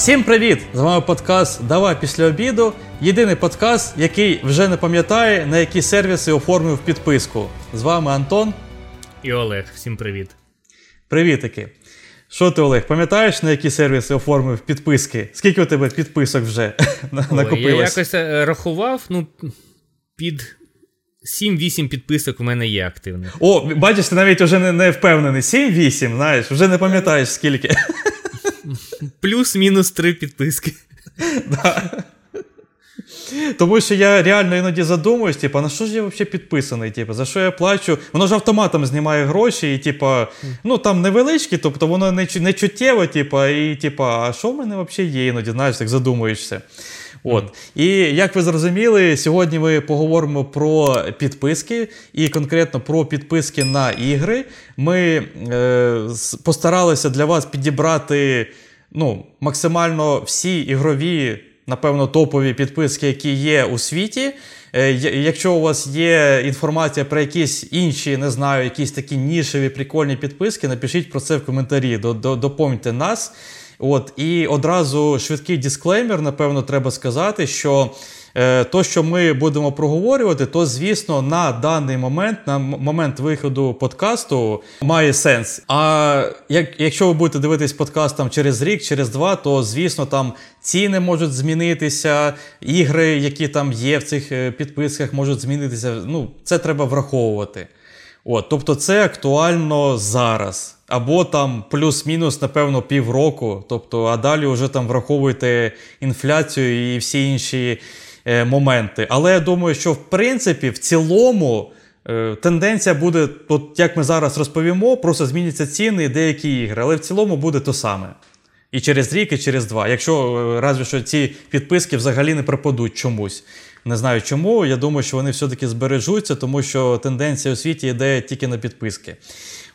Всім привіт! З вами подкаст Давай після обіду. Єдиний подкаст, який вже не пам'ятає, на які сервіси оформив підписку. З вами Антон і Олег. Всім привіт. Привітики. Що ти, Олег, пам'ятаєш, на які сервіси оформив підписки? Скільки у тебе підписок вже накопилось? Я якось е, рахував, ну, під 7-8 підписок у мене є активних. О, бачиш, ти навіть вже не, не впевнений. 7-8, знаєш, вже не пам'ятаєш скільки. Плюс-мінус три підписки. Тому що я реально іноді задумуюсь, типу, на що ж я взагалі підписаний? Типу, за що я плачу? Воно ж автоматом знімає гроші, і типу, ну там невеличкі, тобто воно не не чуттєво, типу, і типу, а що в мене взагалі є? Іноді знаєш, так задумуєшся. От. І як ви зрозуміли, сьогодні ми поговоримо про підписки, і конкретно про підписки на ігри. Ми е, постаралися для вас підібрати ну, максимально всі ігрові напевно, топові підписки, які є у світі. Е, якщо у вас є інформація про якісь інші, не знаю, якісь такі нішеві прикольні підписки, напишіть про це в коментарі, доповнюйте нас. От, І одразу швидкий дисклеймер, напевно, треба сказати, що Е, то, що ми будемо проговорювати, то звісно на даний момент, на момент виходу подкасту, має сенс. А як, якщо ви будете дивитись подкаст там через рік, через два, то звісно там ціни можуть змінитися, ігри, які там є в цих е, підписках, можуть змінитися. Ну, це треба враховувати. От, Тобто це актуально зараз. Або там плюс-мінус, напевно, півроку. Тобто, а далі вже там враховуйте інфляцію і всі інші Е, моменти. Але я думаю, що в принципі в цілому. Е, тенденція буде, от як ми зараз розповімо, просто зміняться ціни і деякі ігри, але в цілому буде то саме. І через рік, і через два. Якщо е, разві що ці підписки взагалі не пропадуть чомусь. Не знаю чому. Я думаю, що вони все-таки збережуться, тому що тенденція у світі йде тільки на підписки.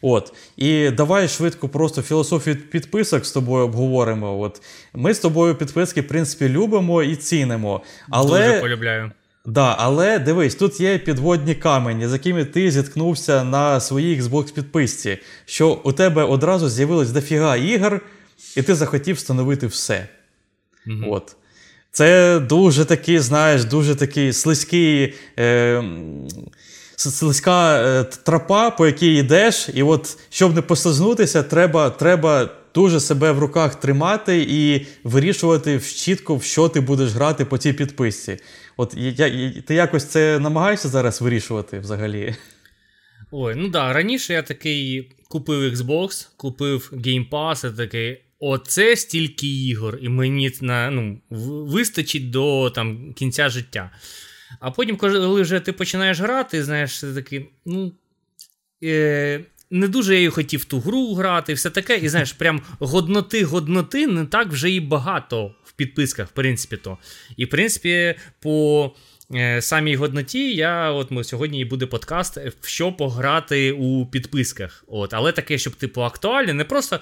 От. І давай швидко просто філософію підписок з тобою обговоримо. От. Ми з тобою підписки, в принципі, любимо і цінимо. Але... Дуже полюбляю. Да, але дивись, тут є підводні камені, з якими ти зіткнувся на своїй Xbox підписці, що у тебе одразу з'явилось дофіга ігор, і ти захотів встановити все. Угу. От. Це дуже такий, знаєш, дуже такий слизький. Е, слизька е, тропа, по якій йдеш, і от щоб не послизнутися, треба треба дуже себе в руках тримати і вирішувати чітко, в що ти будеш грати по цій підписці. От я, Ти якось це намагаєшся зараз вирішувати взагалі? Ой, ну да, раніше я такий купив Xbox, купив Game Pass, і такий. Оце стільки ігор, і мені ну, вистачить до там, кінця життя. А потім, коли вже ти починаєш грати, знаєш, ти такий, ну. Е, не дуже я хотів ту гру грати, все таке. І знаєш, прям годноти-годноти не так вже і багато в підписках, в принципі. то. І в принципі, по самій годноті, я от ми сьогодні і буде подкаст, е, що пограти у підписках. От, Але таке, щоб типу актуальне, не просто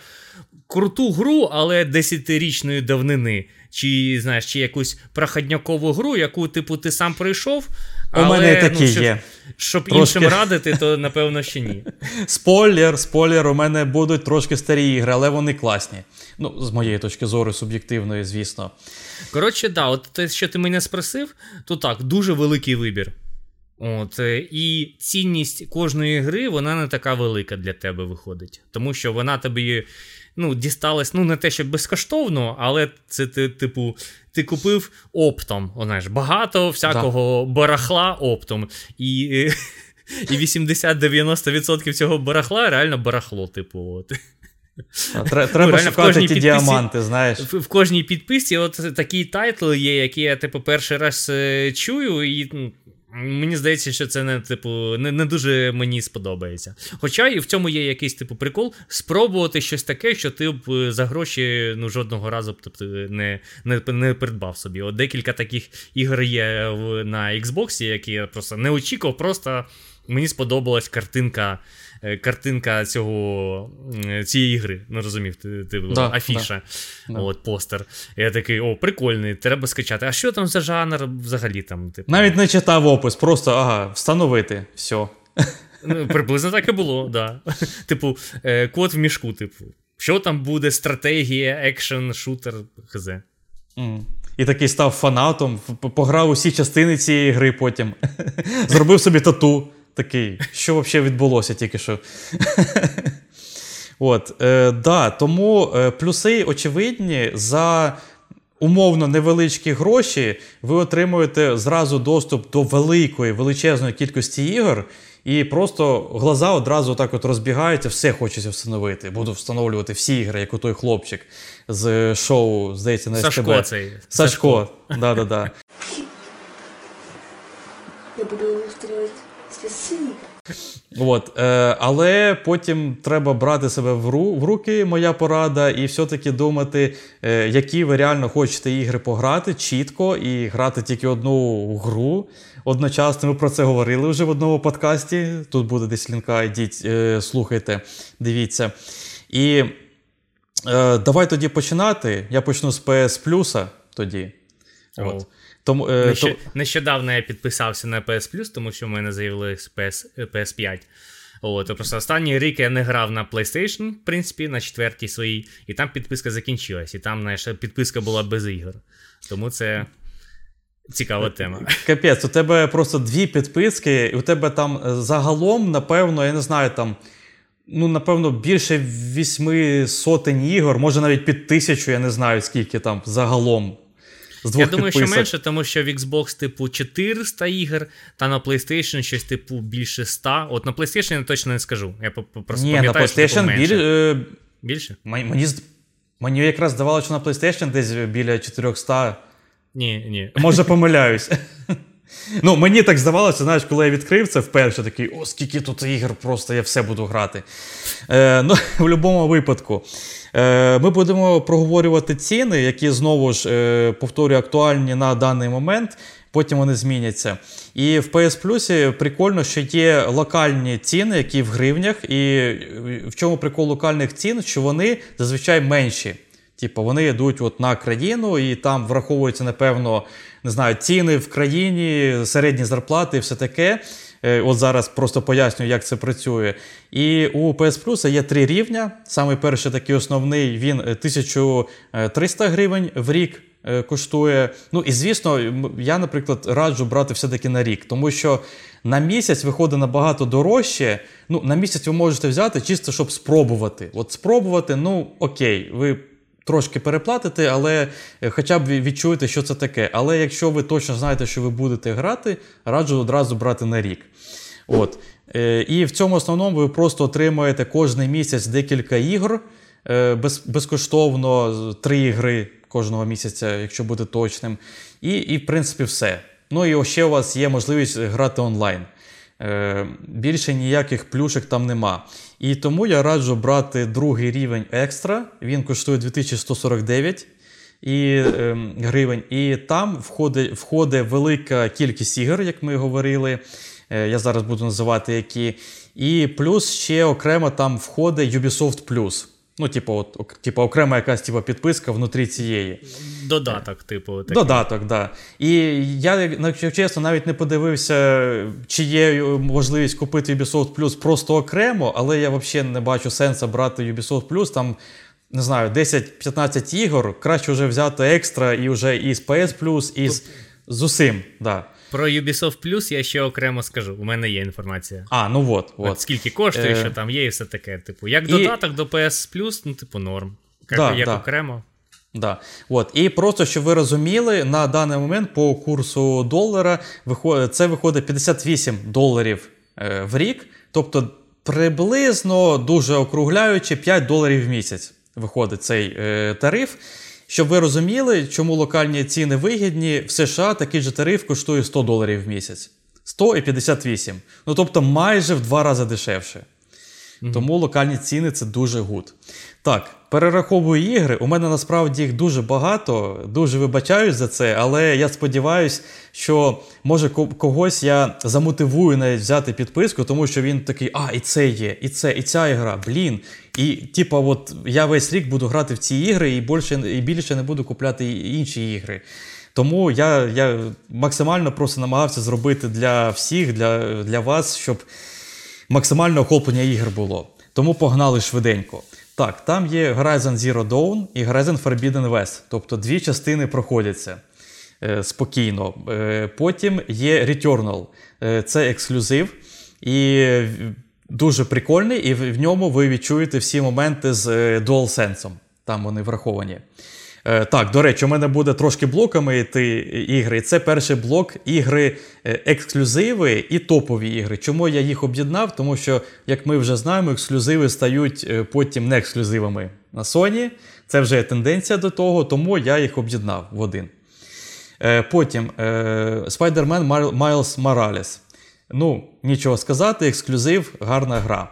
круту гру, але десятирічної давнини чи знаєш, чи якусь проходнякову гру, яку, типу, ти сам пройшов. Але, У мене такі ну, щоб, є. Щоб трошки... іншим радити, то напевно ще ні. Спойлер, спойлер, у мене будуть трошки старі ігри, але вони класні. Ну, з моєї точки зору, суб'єктивної, звісно. Коротше, да, от те, що ти мене спросив, то так, дуже великий вибір. От, е, І цінність кожної гри, вона не така велика для тебе виходить. Тому що вона тобі ну, дісталась, ну, не те, що безкоштовно, але це ти, типу, ти купив оптом. Знаєш, багато всякого да. барахла оптом. І і 80-90% цього барахла реально барахло, типу. от. Треба ну, шукати ті підписі, діаманти, знаєш. В, в кожній підписці от такі тайтли є, які я типу, перший раз е, чую, і ну, Мені здається, що це не типу не не дуже мені сподобається. Хоча і в цьому є якийсь типу прикол спробувати щось таке, що ти б е, за гроші ну, жодного разу тобто, не не, не придбав собі. От Декілька таких ігор є на Xbox, які я просто не очікував, просто мені сподобалась картинка Е, картинка цього цієї ігри. Не розумів, ти, ти да, афіша, да, от постер. Я такий, о, прикольний, треба скачати. А що там за жанр взагалі там? Типу? Навіть не читав опис, просто ага, встановити, все. Ну, Приблизно так і було, да. Типу, е, кот в мішку, типу. що там буде стратегія, екшен, шутер, хз. Mm. І такий став фанатом, пограв усі частини цієї гри потім. Зробив собі тату. Такий, що взагалі відбулося тільки що. От, е, да, Тому е, плюси очевидні за умовно невеличкі гроші, ви отримуєте зразу доступ до великої, величезної кількості ігор. І просто глаза одразу так от розбігаються, все хочеться встановити. Буду встановлювати всі ігри, як у той хлопчик з шоу, здається, на СТБ. Сашко цей. Сашко. Да-да-да. Я буду всі От, е, Але потім треба брати себе в, ру, в руки, моя порада, і все-таки думати, е, які ви реально хочете ігри пограти чітко і грати тільки одну гру. Одночасно ми про це говорили вже в одному подкасті. Тут буде десь лінка, йдіть, е, слухайте, дивіться. І е, давай тоді починати. Я почну з PS Plus тоді. От. Тому, е, Нещ... то... Нещодавно я підписався на PS Plus, тому що в мене з'явилось PS, PS5. От, Просто останній рік я не грав на PlayStation, в принципі, на четвертій своїй, і там підписка закінчилась. І там, знаєш, підписка була без ігор. Тому це. Цікава тема. Капець, у тебе просто дві підписки, і у тебе там е, загалом, напевно, я не знаю, там, ну, напевно, більше вісьми сотень ігор, може навіть під тисячу, я не знаю, скільки там загалом з двох Я думаю, підписок. що менше, тому що в Xbox, типу, 400 ігр, та на PlayStation щось, типу, більше 100. От на PlayStation я точно не скажу. Я просто Ні, на PlayStation що, типу, біль... Е, більше? Мені мені якраз здавалося, що на PlayStation десь біля 400. Ні, ні. Може, помиляюсь. Ну, Мені так здавалося, знаєш, коли я відкрив це вперше, такий, о, скільки тут ігор, просто я все буду грати. Е, ну, В будь-якому випадку. Е, Ми будемо проговорювати ціни, які знову ж е, повторюю, актуальні на даний момент. Потім вони зміняться. І в PS Plus прикольно, що є локальні ціни, які в гривнях. І в чому прикол локальних цін, що вони зазвичай менші. Типу, вони йдуть от на країну, і там враховуються, напевно, не знаю, ціни в країні, середні зарплати і все таке. Е, от зараз просто пояснюю, як це працює. І у PS Plus є три рівня. Саме перший такий основний він 1300 гривень в рік. Е, коштує. Ну і звісно, я, наприклад, раджу брати все-таки на рік, тому що на місяць виходить набагато дорожче. Ну, на місяць ви можете взяти чисто, щоб спробувати. От спробувати, ну окей, ви трошки переплатите, але е, хоча б відчуєте, що це таке. Але якщо ви точно знаєте, що ви будете грати, раджу одразу брати на рік. От. Е, і в цьому основному ви просто отримаєте кожен місяць декілька ігор е, без, безкоштовно, три ігри кожного місяця, якщо бути точним. І, і в принципі, все. Ну і ще у вас є можливість грати онлайн. Більше ніяких плюшек там нема. І тому я раджу брати другий рівень екстра. Він коштує 2149 і, е, гривень. І там входить, входить велика кількість ігор, як ми говорили. Е, я зараз буду називати які. І плюс ще окремо там входить Ubisoft Plus. Ну, типу, от, типу, окрема якась типу, підписка внутрі цієї. Додаток, типу. Такий. Додаток, так. Да. І я, якщо чесно, навіть не подивився, чи є можливість купити Ubisoft Plus просто окремо, але я взагалі не бачу сенсу брати Ubisoft Plus. Там, не знаю, 10-15 ігор. Краще вже взяти екстра і вже і з PS Plus, і з, з усім. Да. Про Ubisoft Plus я ще окремо скажу. У мене є інформація. А, ну от. от. от скільки коштує, е... що там є, і все таке. Типу, як і... додаток до PS Plus, ну, типу, норм. Як, да, як да. окремо. Да. От. І просто, щоб ви розуміли, на даний момент по курсу долара це виходить 58 доларів е, в рік. Тобто приблизно дуже округляючи 5 доларів в місяць виходить цей е, тариф. Щоб ви розуміли, чому локальні ціни вигідні, в США такий же тариф коштує 100 доларів в місяць. 100 і 58. Ну тобто майже в два рази дешевше. Mm-hmm. Тому локальні ціни це дуже гуд. Так, перераховую ігри. У мене насправді їх дуже багато, дуже вибачаюсь за це, але я сподіваюся, що може когось я замотивую навіть взяти підписку, тому що він такий, а, і це є, і це, і ця ігра, блін. І, типа, от я весь рік буду грати в ці ігри і більше, і більше не буду купляти інші ігри. Тому я я максимально просто намагався зробити для всіх, для, для вас, щоб максимальне охоплення ігр було. Тому погнали швиденько. Так, там є Horizon Zero Dawn і Horizon Forbidden West. Тобто дві частини проходяться е, спокійно. Е, потім є Returnal. Е, це ексклюзив. І дуже прикольний, і в, ньому ви відчуєте всі моменти з е, DualSense. Там вони враховані. Е, так, до речі, у мене буде трошки блоками йти ігри. Це перший блок ігри е, ексклюзиви і топові ігри. Чому я їх об'єднав? Тому що, як ми вже знаємо, ексклюзиви стають е, потім не ексклюзивами на Sony. Це вже є тенденція до того, тому я їх об'єднав в один. Потім Spider-Man Miles Morales. Ну, нічого сказати, ексклюзив, гарна гра.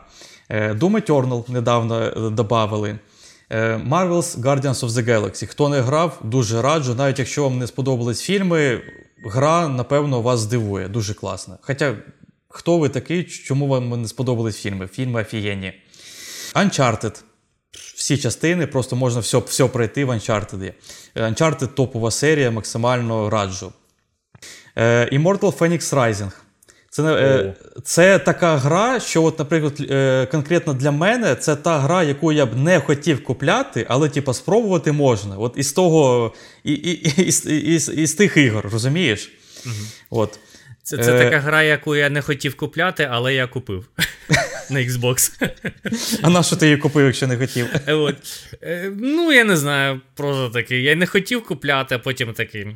Doom Eternal недавно додали. Е, Marvel's Guardians of the Galaxy. Хто не грав, дуже раджу. Навіть якщо вам не сподобались фільми, гра, напевно, вас здивує. Дуже класна. Хоча, хто ви такий, чому вам не сподобались фільми? Фільми офігенні. Uncharted. Всі частини, просто можна все все пройти в Uncharted. Uncharted топова серія, максимально раджу. Е, Immortal Phoenix Rising. Це е, це така гра, що, от, наприклад, е, конкретно для мене це та гра, яку я б не хотів купляти, але типу, спробувати можна. От із того, і, і, і, і, із, із тих ігор, розумієш? Угу. От. Це це е... така гра, яку я не хотів купляти, але я купив на Xbox. А на що ти її купив, якщо не хотів? От. Е, ну, я не знаю, просто такий. Я не хотів купляти, а потім такий.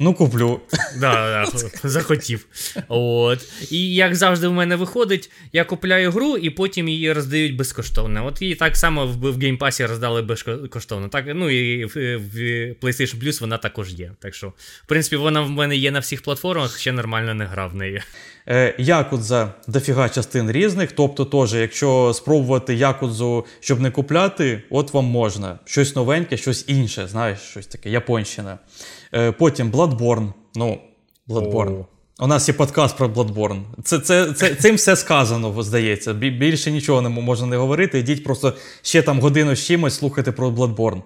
Ну, куплю. Да, да, Захотів. От. І як завжди в мене виходить, я купляю гру і потім її роздають безкоштовно. От її так само в, в геймпасі роздали безкоштовно. Так, Ну і в, в PlayStation Plus вона також є. Так що, в принципі, вона в мене є на всіх платформах, ще нормально не грав в неї. Е, Якудза дофіга частин різних. Тобто, теж, якщо спробувати якудзу, щоб не купляти, от вам можна. Щось новеньке, щось інше, знаєш, щось таке, Японщина. Е, потім Bloodborne. Ну, Bloodborne. Oh. У нас є подкаст про Bloodborne. Це, це, це, Цим все сказано, здається. Більше нічого не можна не говорити. Йдіть просто ще там годину з чимось слухайте про Bloodborne.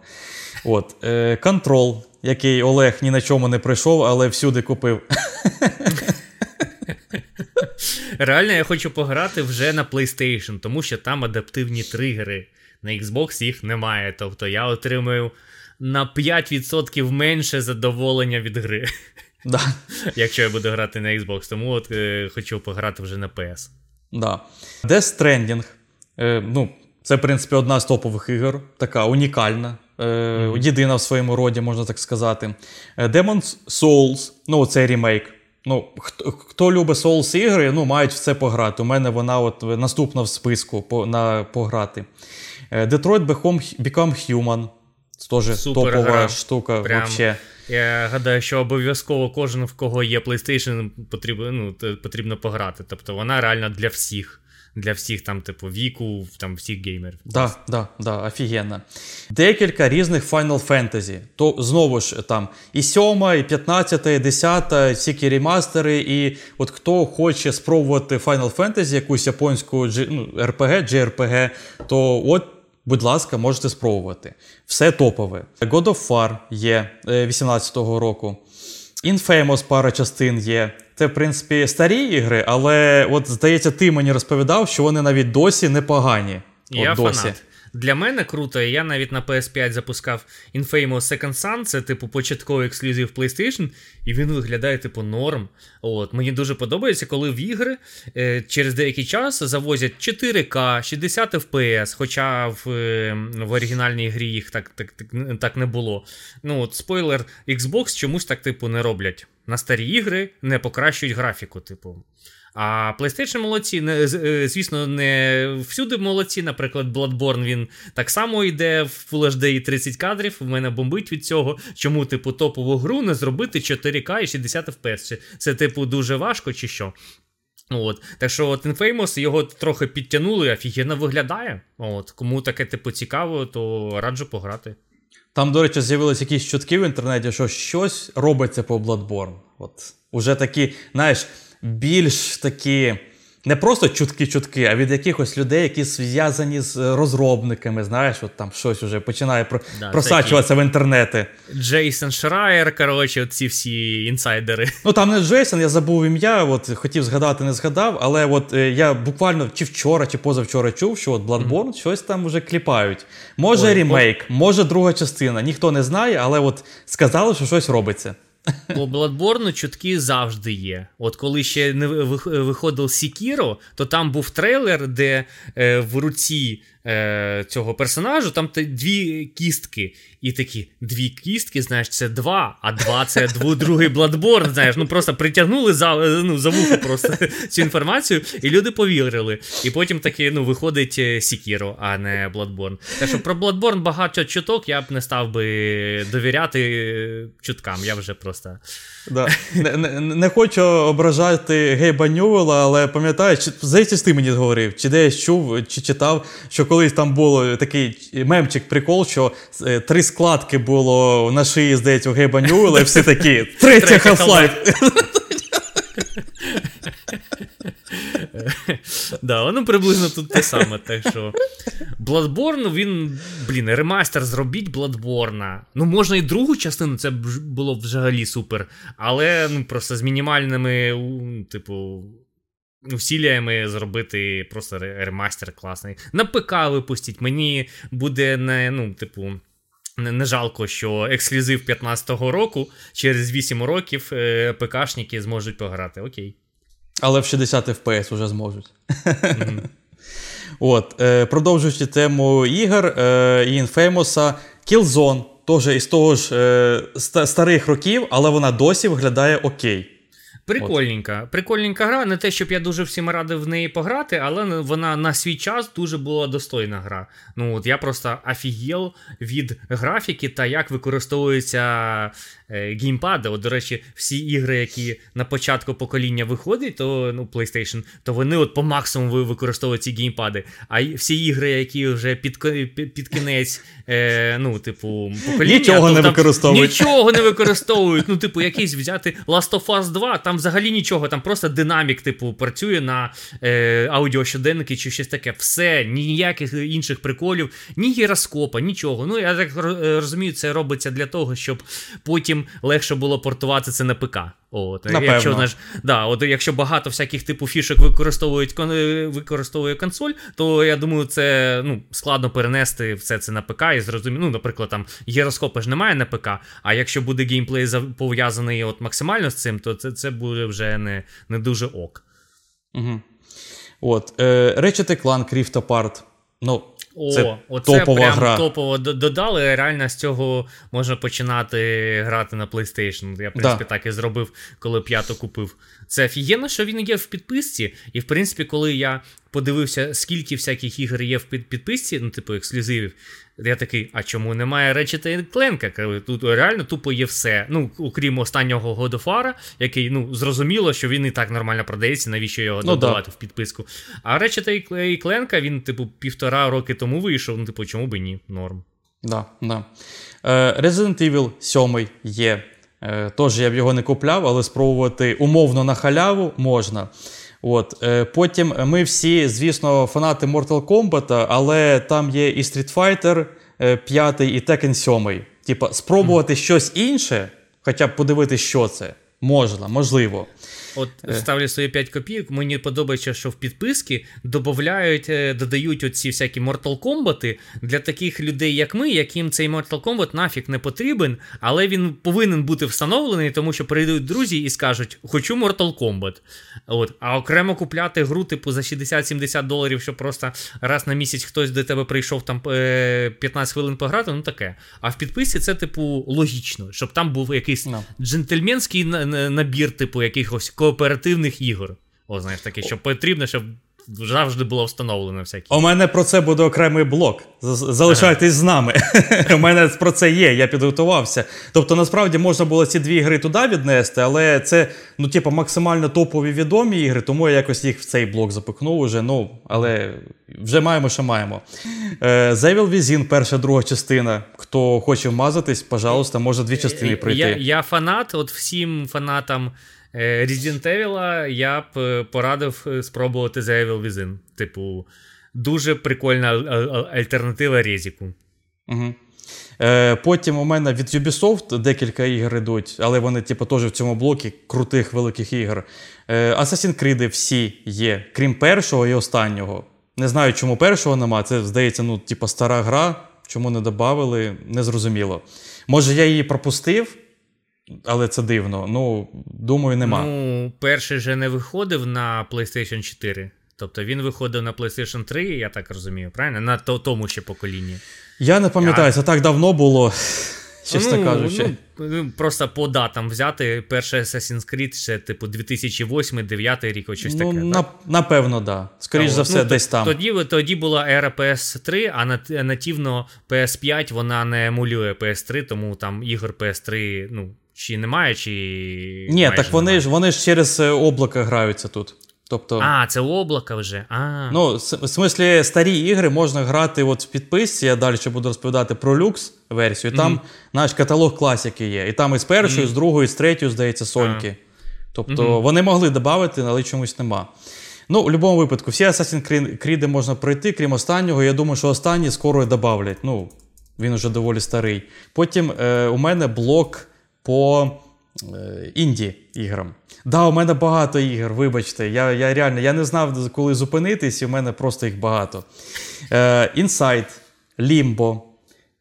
От. Е, Control, який Олег ні на чому не прийшов, але всюди купив. Реально, я хочу пограти вже на PlayStation, тому що там адаптивні тригери. На Xbox їх немає. Тобто я отримую на 5% менше задоволення від гри. Да. Якщо я буду грати на Xbox, тому от е, хочу пограти вже на PS. Да. Death Stranding. Е, ну, Це, в принципі, одна з топових ігор, така унікальна. Е, mm-hmm. Єдина в своєму роді, можна так сказати. Е, Demon's Souls, ну, це ремейк. Ну, Хто хто любить Souls ігри, ну, мають в це пограти. У мене вона от наступна в списку по, на пограти. Е, Detroit Become Human. Це теж топова гра. штука. Прям, вообще. Я гадаю, що обов'язково кожен, в кого є PlayStation, потрібно ну, потрібно пограти. Тобто вона реально для всіх. Для всіх там, типу, віку, там всіх геймерів. Да, да, да, офігенно. Декілька різних Final Fantasy. То знову ж там і 7, і 15, і 10, всякі ремастери. І от хто хоче спробувати Final Fantasy, якусь японську ну, RPG, JRPG, то от Будь ласка, можете спробувати. Все топове. God of War є 18-го е, року. Infamous пара частин є. Це, в принципі, старі ігри, але от здається, ти мені розповідав, що вони навіть досі непогані. Я досі. фанат. Для мене круто, я навіть на PS5 запускав Infamous Second Son, це типу початковий ексклюзив PlayStation, і він виглядає типу норм. От Мені дуже подобається, коли в ігри е, через деякий час завозять 4К, 60 FPS, хоча в е, в оригінальній грі їх так так, так, так не було. Ну от Спойлер, Xbox чомусь так типу не роблять. На старі ігри не покращують графіку, типу. А PlayStation молодці, е, звісно, не всюди молодці. Наприклад, Bloodborne він так само йде в Full HD 30 кадрів. В мене бомбить від цього. Чому, типу, топову гру не зробити 4К і 60 FPS? Це, типу, дуже важко чи що? От. Так що от Infamous його трохи підтягнули, офігенно виглядає. От. Кому таке типу цікаво, то раджу пограти. Там, до речі, з'явилися якісь чутки в інтернеті, що щось робиться по Bloodborne. От. Уже такі, знаєш, більш такі не просто чутки-чутки, а від якихось людей, які зв'язані з розробниками, знаєш, от там щось вже починає про, Да, просачуватися в інтернети. Джейсон Шрайер, коротше, ці всі інсайдери. Ну там не Джейсон, я забув ім'я, от хотів згадати, не згадав, але от е, я буквально чи вчора, чи позавчора чув, що от Bloodborne щось там вже кліпають. Може Ой, рімейк, може друга частина. Ніхто не знає, але от сказали, що щось робиться. По Bloodborne чутки завжди є. От коли ще не виходив Сікіро, то там був трейлер, де е, в руці е, цього персонажу там дві кістки. І такі дві кістки, знаєш, це два, а два це другий Bloodborne, знаєш, ну просто притягнули за, е, ну, за вухо просто цю інформацію, і люди повірили. І потім таки ну, виходить е, Sekiro, а не Bloodborne. Так що про Bloodborne багато чуток я б не став би довіряти е, чуткам. Я вже просто. Да. Не, не, не хочу ображати Гейба Ньюела, але пам'ятаю, чи, здається, ти мені говорив, чи десь чув, чи читав, що колись там було такий мемчик, прикол, що е, три складки було на шиї, здається, у Гейба Ньюела, і всі такі Третя Half-Life. Да, воно приблизно тут те саме. Так що Bloodborne, він, блін, ремастер зробіть Bloodborne. Ну, можна і другу частину, це було взагалі супер. Але ну, просто з мінімальними, типу. Усіллями зробити просто ремастер класний. На ПК випустіть. Мені буде не, ну, типу, не, жалко, що ексклюзив 15-го року через 8 років е, ПКшники зможуть пограти. Окей. Але в 60 FPS вже зможуть. От, е, продовжуючи тему ігор е, і Infamous, Killzone, теж із того ж е, ста- старих років, але вона досі виглядає окей. Прикольненька. Прикольненька гра. Не те, щоб я дуже всім радив в неї пограти, але вона на свій час дуже була достойна гра. Ну от я просто офігел від графіки та як використовуються е, геймпади. От, до речі, всі ігри, які на початку покоління виходять, то ну, PlayStation, то вони от по максимуму використовують ці геймпади. А всі ігри, які вже під, під, під кінець, е, ну, типу, покоління, Нічого то не там використовують. Нічого не використовують. Ну, типу, якийсь взяти Last of Us 2, там взагалі нічого, там просто динамік, типу, працює на е, аудіощоденники чи щось таке. Все, ніяких інших приколів, ні гіроскопа, нічого. Ну, я так е, розумію, це робиться для того, щоб потім легше було портувати це на ПК. От, Напевно. якщо, знаєш, да, от, якщо багато всяких типу фішок використовують е, використовує консоль, то я думаю, це ну, складно перенести все це на ПК і зрозуміти. Ну, наприклад, там гіроскопа ж немає на ПК, а якщо буде геймплей пов'язаний от максимально з цим, то це, це буде вже не, не дуже ок. Угу. От, е, Ratchet Clank Rift Apart. Ну, О, це оце топова прям гра. топово додали. Реально з цього можна починати грати на PlayStation. Я, в принципі, Да. так і зробив, коли п'яту купив. Це офігенно, що він є в підписці. І, в принципі, коли я подивився, скільки всяких ігор є в підписці, ну, типу, ексклюзивів, я такий, а чому немає Ratchet Clank? Тут реально тупо є все. Ну, окрім останнього War, який, ну, зрозуміло, що він і так нормально продається, навіщо його Ну, додавати в підписку. А Ratchet і Clank, він, типу, півтора роки тому вийшов, ну, типу, чому би ні? Норм. Да, да. Е, Resident Evil 7 є. Е, Тож я б його не купляв, але спробувати умовно на халяву можна. От. Е, Потім ми всі, звісно, фанати Mortal Kombat, але там є і Street Fighter 5, і Tekken 7. Типа, спробувати щось інше, хоча б подивитися, що це. Можна, можливо. От ставлю свої 5 копійок. Мені подобається, що в підписки додають, е, додають оці всякі Mortal Kombat для таких людей, як ми, яким цей Mortal Kombat нафіг не потрібен, але він повинен бути встановлений, тому що прийдуть друзі і скажуть: Хочу Mortal Kombat. От. А окремо купляти гру, типу, за 60-70 доларів, щоб просто раз на місяць хтось до тебе прийшов там е, 15 хвилин пограти, ну таке. А в підписці це, типу, логічно, щоб там був якийсь Ну. джентльменський на- на- набір, типу, якихось кооперативних ігор. О, знаєш, таке, що потрібно, щоб завжди було встановлено всякі. У мене про це буде окремий блок. Залишайтесь з нами. У мене про це є, я підготувався. Тобто, насправді можна було ці дві ігри туди віднести, але це, ну, типу, максимально топові відомі ігри, тому я якось їх в цей блок запихнув уже. Ну, але вже маємо, що маємо. Е, Evil Within, перша, друга частина. Хто хоче вмазатись, пожалуйста, може дві частини пройти. Я, я фанат, от всім фанатам Resident Evil я б е, порадив е, спробувати The Evil Within. Типу, дуже прикольна ал- ал- альтернатива Резіку. Угу. Е, потім у мене від Ubisoft декілька ігор йдуть, але вони, типу, теж в цьому блокі крутих великих ігор. Е, Assassin's Creed всі є, крім першого і останнього. Не знаю, чому першого нема. Це, здається, ну, типу, стара гра. Чому не додали, незрозуміло. Може, я її пропустив, але це дивно. Ну, думаю, нема. Ну, перший же не виходив на PlayStation 4. Тобто він виходив на PlayStation 3, я так розумію, правильно? На то- тому ще поколінні. Я не пам'ятаю, це так давно було, чесно ну, кажучи. Ну, ну, просто по датам взяти перший Assassin's Creed ще, типу, 2008-2009 рік, ось щось ну, таке. на, так? напевно, так. Да. Скоріш А, за все, ну, десь там. Тоді, тоді була ера PS3, а нат- нативно PS5 вона не емулює PS3, тому там ігор PS3 ну, чи немає, чи. Ні, майже так вони немає. ж вони ж через е, облако граються тут. Тобто, А, це облако вже. А, ну, в смислі, старі ігри можна грати от в підписці. Я далі ще буду розповідати про люкс версію. Там наш каталог класики є. І там і з першої, і з другої, з третьої, здається, Соньки. Тобто вони могли додати, але чомусь нема. Ну, в будь-якому випадку, всі Assassin's Creed можна пройти, крім останнього. Я думаю, що останній скоро і додавлять. Ну, він уже доволі старий. Потім е, у мене блок по е, інді іграм. Да, у мене багато ігор, вибачте. Я, я реально я не знав, коли зупинитись, і у мене просто їх багато. Інсайт, Inside, Limbo.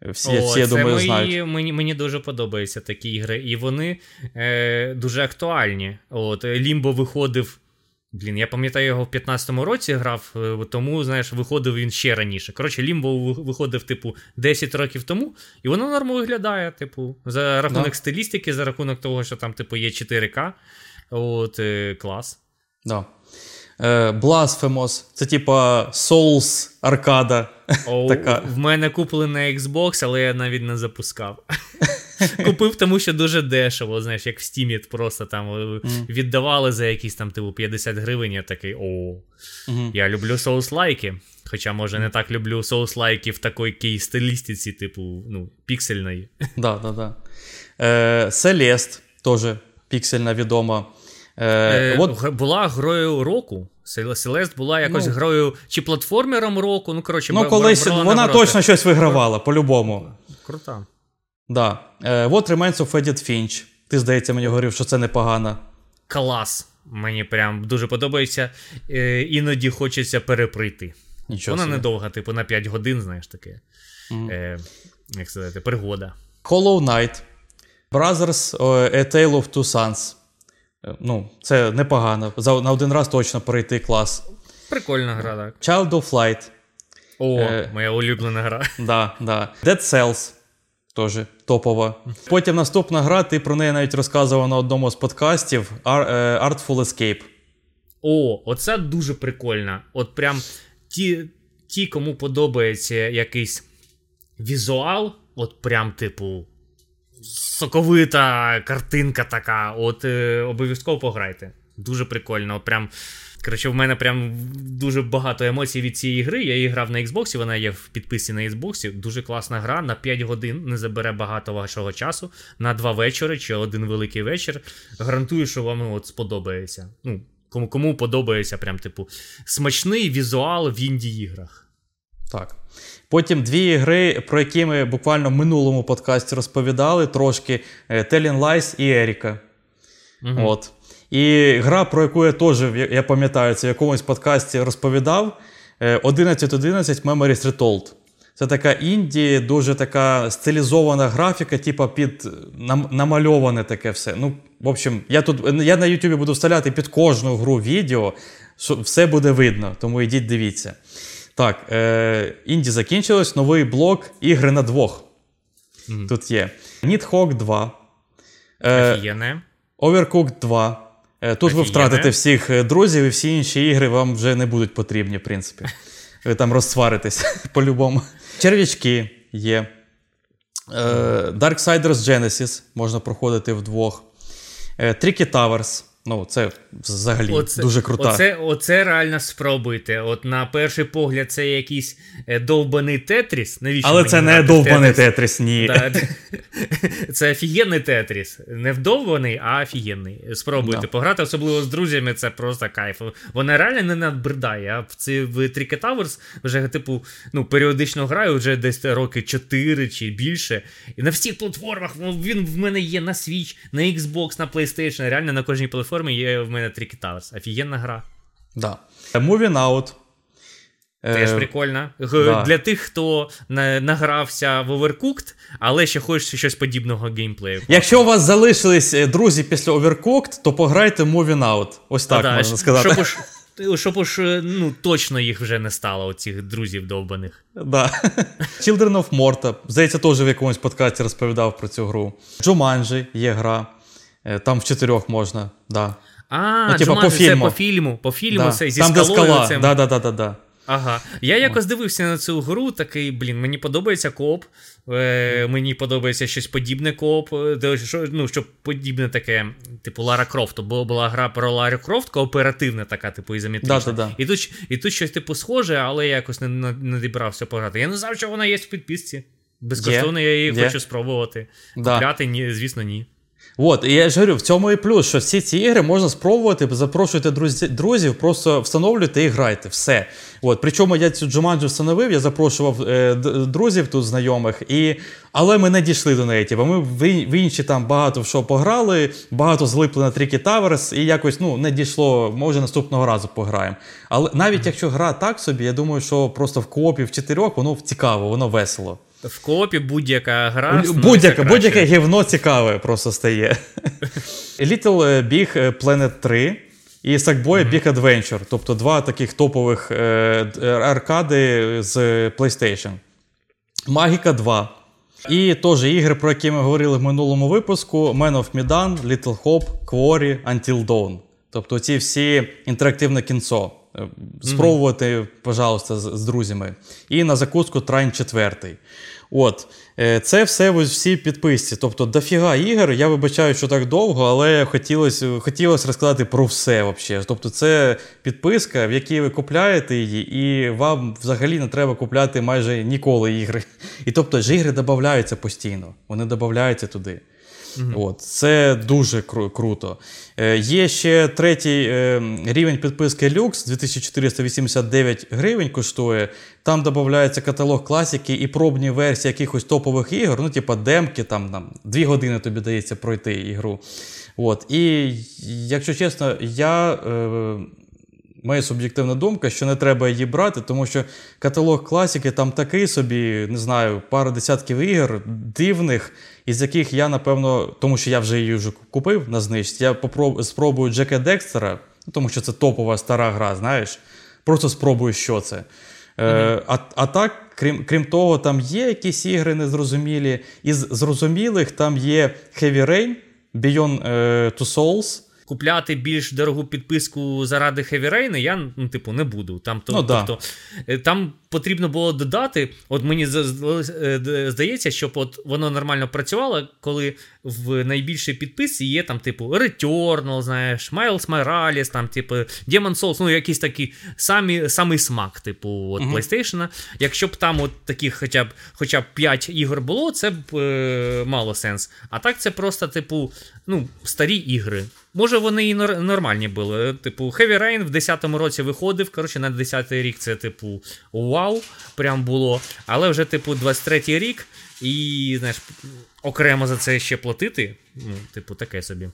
Всі, О, всі я це думаю, мої, знають. Мені, мені дуже подобаються такі ігри, і вони е, дуже актуальні. От, Лімбо виходив. Блін, я пам'ятаю, його в 15-му році грав, е, тому, знаєш, виходив він ще раніше. Коротше, Лімбо виходив, типу, 10 років тому, і воно нормо виглядає, типу, за рахунок Да. стилістики, за рахунок того, що там, типу, є 4К. От, е, клас. Да. Е, Blasphemous, це типа Souls аркада. Така. В мене куплений Xbox, але я навіть не запускав. Купив, тому що дуже дешево, знаєш, як в Steam просто там е, віддавали за якісь там типу 50 гривень. Я такий о. Я люблю соус-лайки. Хоча, може, не так люблю соус-лайки в такій стилістиці, типу, ну, піксельної. Да, да, да. Е, Celeste, теж піксельна відома. Е, Е, от, Була грою року. Селест була якось Ну. грою чи платформером року. Ну, коротше, ну, колись вона точно щось вигравала, по-любому. Крута. Да. Е, What Remains of Edith Finch. Ти, здається, мені говорив, що це непогано. Клас. Мені прям дуже подобається. Е, іноді хочеться переприти. Нічого Вона собі. недовга, типу, на 5 годин, знаєш таке. Е, як сказати, пригода. Hollow Knight. Brothers е, A Tale of Two Sons. Е, Ну, це непогано. За, на один раз точно пройти клас. Прикольна гра, так. Child of Light. О, Е. моя улюблена гра. Да, да. Dead Cells. Теж топова. Потім наступна гра, ти про неї навіть розказував на одному з подкастів е, Artful Escape. О, оце дуже прикольно. От прям ті, ті, кому подобається якийсь візуал, от прям, типу, соковита картинка така, от е, обов'язково пограйте. Дуже прикольно. Прям. Коротше, в мене прям дуже багато емоцій від цієї гри. Я її грав на Xbox, вона є в підписі на Xbox. Дуже класна гра. На 5 годин не забере багато вашого часу. На 2 вечори чи один великий вечір. Гарантую, що вам от сподобається. Ну, кому, кому подобається, прям, типу, смачний візуал в інді-іграх. Так. Потім дві ігри, про які ми буквально в минулому подкасті розповідали трошки: е, Telling Lies і Еріка. От. І гра, про яку я теж, я пам'ятаю, це в якомусь подкасті розповідав. е, 11.11 Memories Retold. Це така інді, дуже така стилізована графіка, типа під нам, намальоване таке все. Ну, в общем, я тут я на Ютубі буду вставляти під кожну гру відео, що все буде видно, тому йдіть дивіться. Так, е, інді закінчилось, новий блок ігри на двох. Тут є. Nidhogg 2. Е, Офігенне. Overcooked 2. Е, Тут ви втратите всіх е, друзів, і всі інші ігри вам вже не будуть потрібні, в принципі. Ви там розсваритесь по-любому. Черв'ячки є. Е, Darksiders Genesis можна проходити вдвох. Tricky Towers. Ну, це взагалі Оце, дуже крута. Оце, оце реально спробуйте. От на перший погляд, це якийсь е, довбаний тетріс. Навіщо Але це не довбаний тетріс, ні. Да, це офігенний тетріс. Не вдовбаний, а офігенний. Спробуйте Да. пограти, особливо з друзями, це просто кайф. Вона реально не надбридає. Я в ці в Tricky Towers вже, типу, ну, періодично граю вже десь роки 4 чи більше. І на всіх платформах ну, він в мене є на Switch, на Xbox, на PlayStation. Реально на кожній платформі є в мене Tricky Towers. Офігенна гра. Да. Moving Out. Теж Е, прикольно. Да. Для тих, хто награвся в Overcooked, але ще хоче щось подібного геймплею. Якщо у вас залишились е, друзі після Overcooked, то пограйте Moving Out. Ось так Да, можна сказати. Щоб уж, щоб уж е, ну, точно їх вже не стало, оцих друзів довбаних. Да. Children of Morta. Здається, теж в якомусь подкасті розповідав про цю гру. Jumanji є гра. Е, Там в чотирьох можна. Да. А, Ну, типа, по це фільму. по фільму. По фільму Да. це зі Там, скалою. скала. цим. Да, да, да, да, да. Ага. Я якось дивився на цю гру, такий, блін, мені подобається кооп. Е, мені подобається щось подібне кооп. е, де, що, ну, щоб подібне таке, типу Лара Крофт. Бо була гра про Лару Крофт, кооперативна така, типу, ізометрична. Да-да-да. І, тут, і тут щось типу схоже, але я якось не, не, не дібрався пограти. Я не знав, що вона є в підписці. Безкоштовно я її Є. хочу спробувати. Да. Купляти, ні, звісно, ні. От, і я ж говорю, в цьому і плюс, що всі ці ігри можна спробувати, запрошуйте друзі, друзів, просто встановлюйте і грайте. Все. От, причому я цю Jumanji встановив, я запрошував е, друзів тут знайомих, і... але ми не дійшли до неї. Типу, ми в, ін- в інші там багато в що пограли, багато злипли на Tricky Towers, і якось ну, не дійшло, може наступного разу пограємо. Але навіть якщо гра так собі, я думаю, що просто в коопі в чотирьох воно цікаво, воно весело. В коопі будь-яка гра. Будь-яке, будь-яке гівно цікаве просто стає. Little Big Planet 3 і Sackboy Big Adventure. Тобто два таких топових е, аркади з PlayStation. Магіка 2. І теж ігри, про які ми говорили в минулому випуску: Man of Medan, Little Hope, Quarry, Until Dawn. Тобто ці всі інтерактивне кінцо. Е, Спробувати, пожалуйста, з, з друзями. І на закуску Трайн 4. От, е, це все ось всі підписці. Тобто дофіга ігор. Я вибачаю, що так довго, але хотілося хотілося розказати про все. Вообще. Тобто, це підписка, в якій ви купляєте її, і вам взагалі не треба купляти майже ніколи ігри. І тобто ж ігри додаються постійно. Вони додаються туди. От, це дуже кру- круто. Е, є ще третій е, рівень підписки Lux, 2489 гривень коштує. Там додається каталог класики і пробні версії якихось топових ігор, ну, типа демки, там, там 2 години тобі дається пройти ігру. От. І якщо чесно, я. Е, Моя суб'єктивна думка, що не треба її брати, тому що каталог класики там такий собі, не знаю, пара десятків ігор дивних, із яких я, напевно, тому що я вже її вже купив на знижці, я попроб... спробую Джека Декстера, ну, тому що це топова стара гра, знаєш. Просто спробую, що це. Е, а, а так, крім, крім того, там є якісь ігри незрозумілі. Із зрозумілих там є Heavy Rain, Beyond е, Two Souls. Купляти більш дорогу підписку заради Heavy я, ну, типу, не буду. Там, то, Ну, тобто, е, там потрібно було додати. От мені е, здається, щоб от воно нормально працювало, коли в найбільшій підписці є там, типу, Returnal, знаєш, Miles Morales, там, типу, Demon Souls, ну, якийсь такий самі, самий смак, типу, от PlayStation. Якщо б там от таких хоча б хоча б 5 ігор було, це б е, мало сенс. А так це просто, типу, ну, старі ігри. Може, вони і нормальні були. Типу, Heavy Rain в 10-му році виходив. Коротше, на 10-й рік це, типу, вау, прям було. Але вже, типу, 23-й рік, і, знаєш, окремо за це ще платити. Ну, типу, таке собі.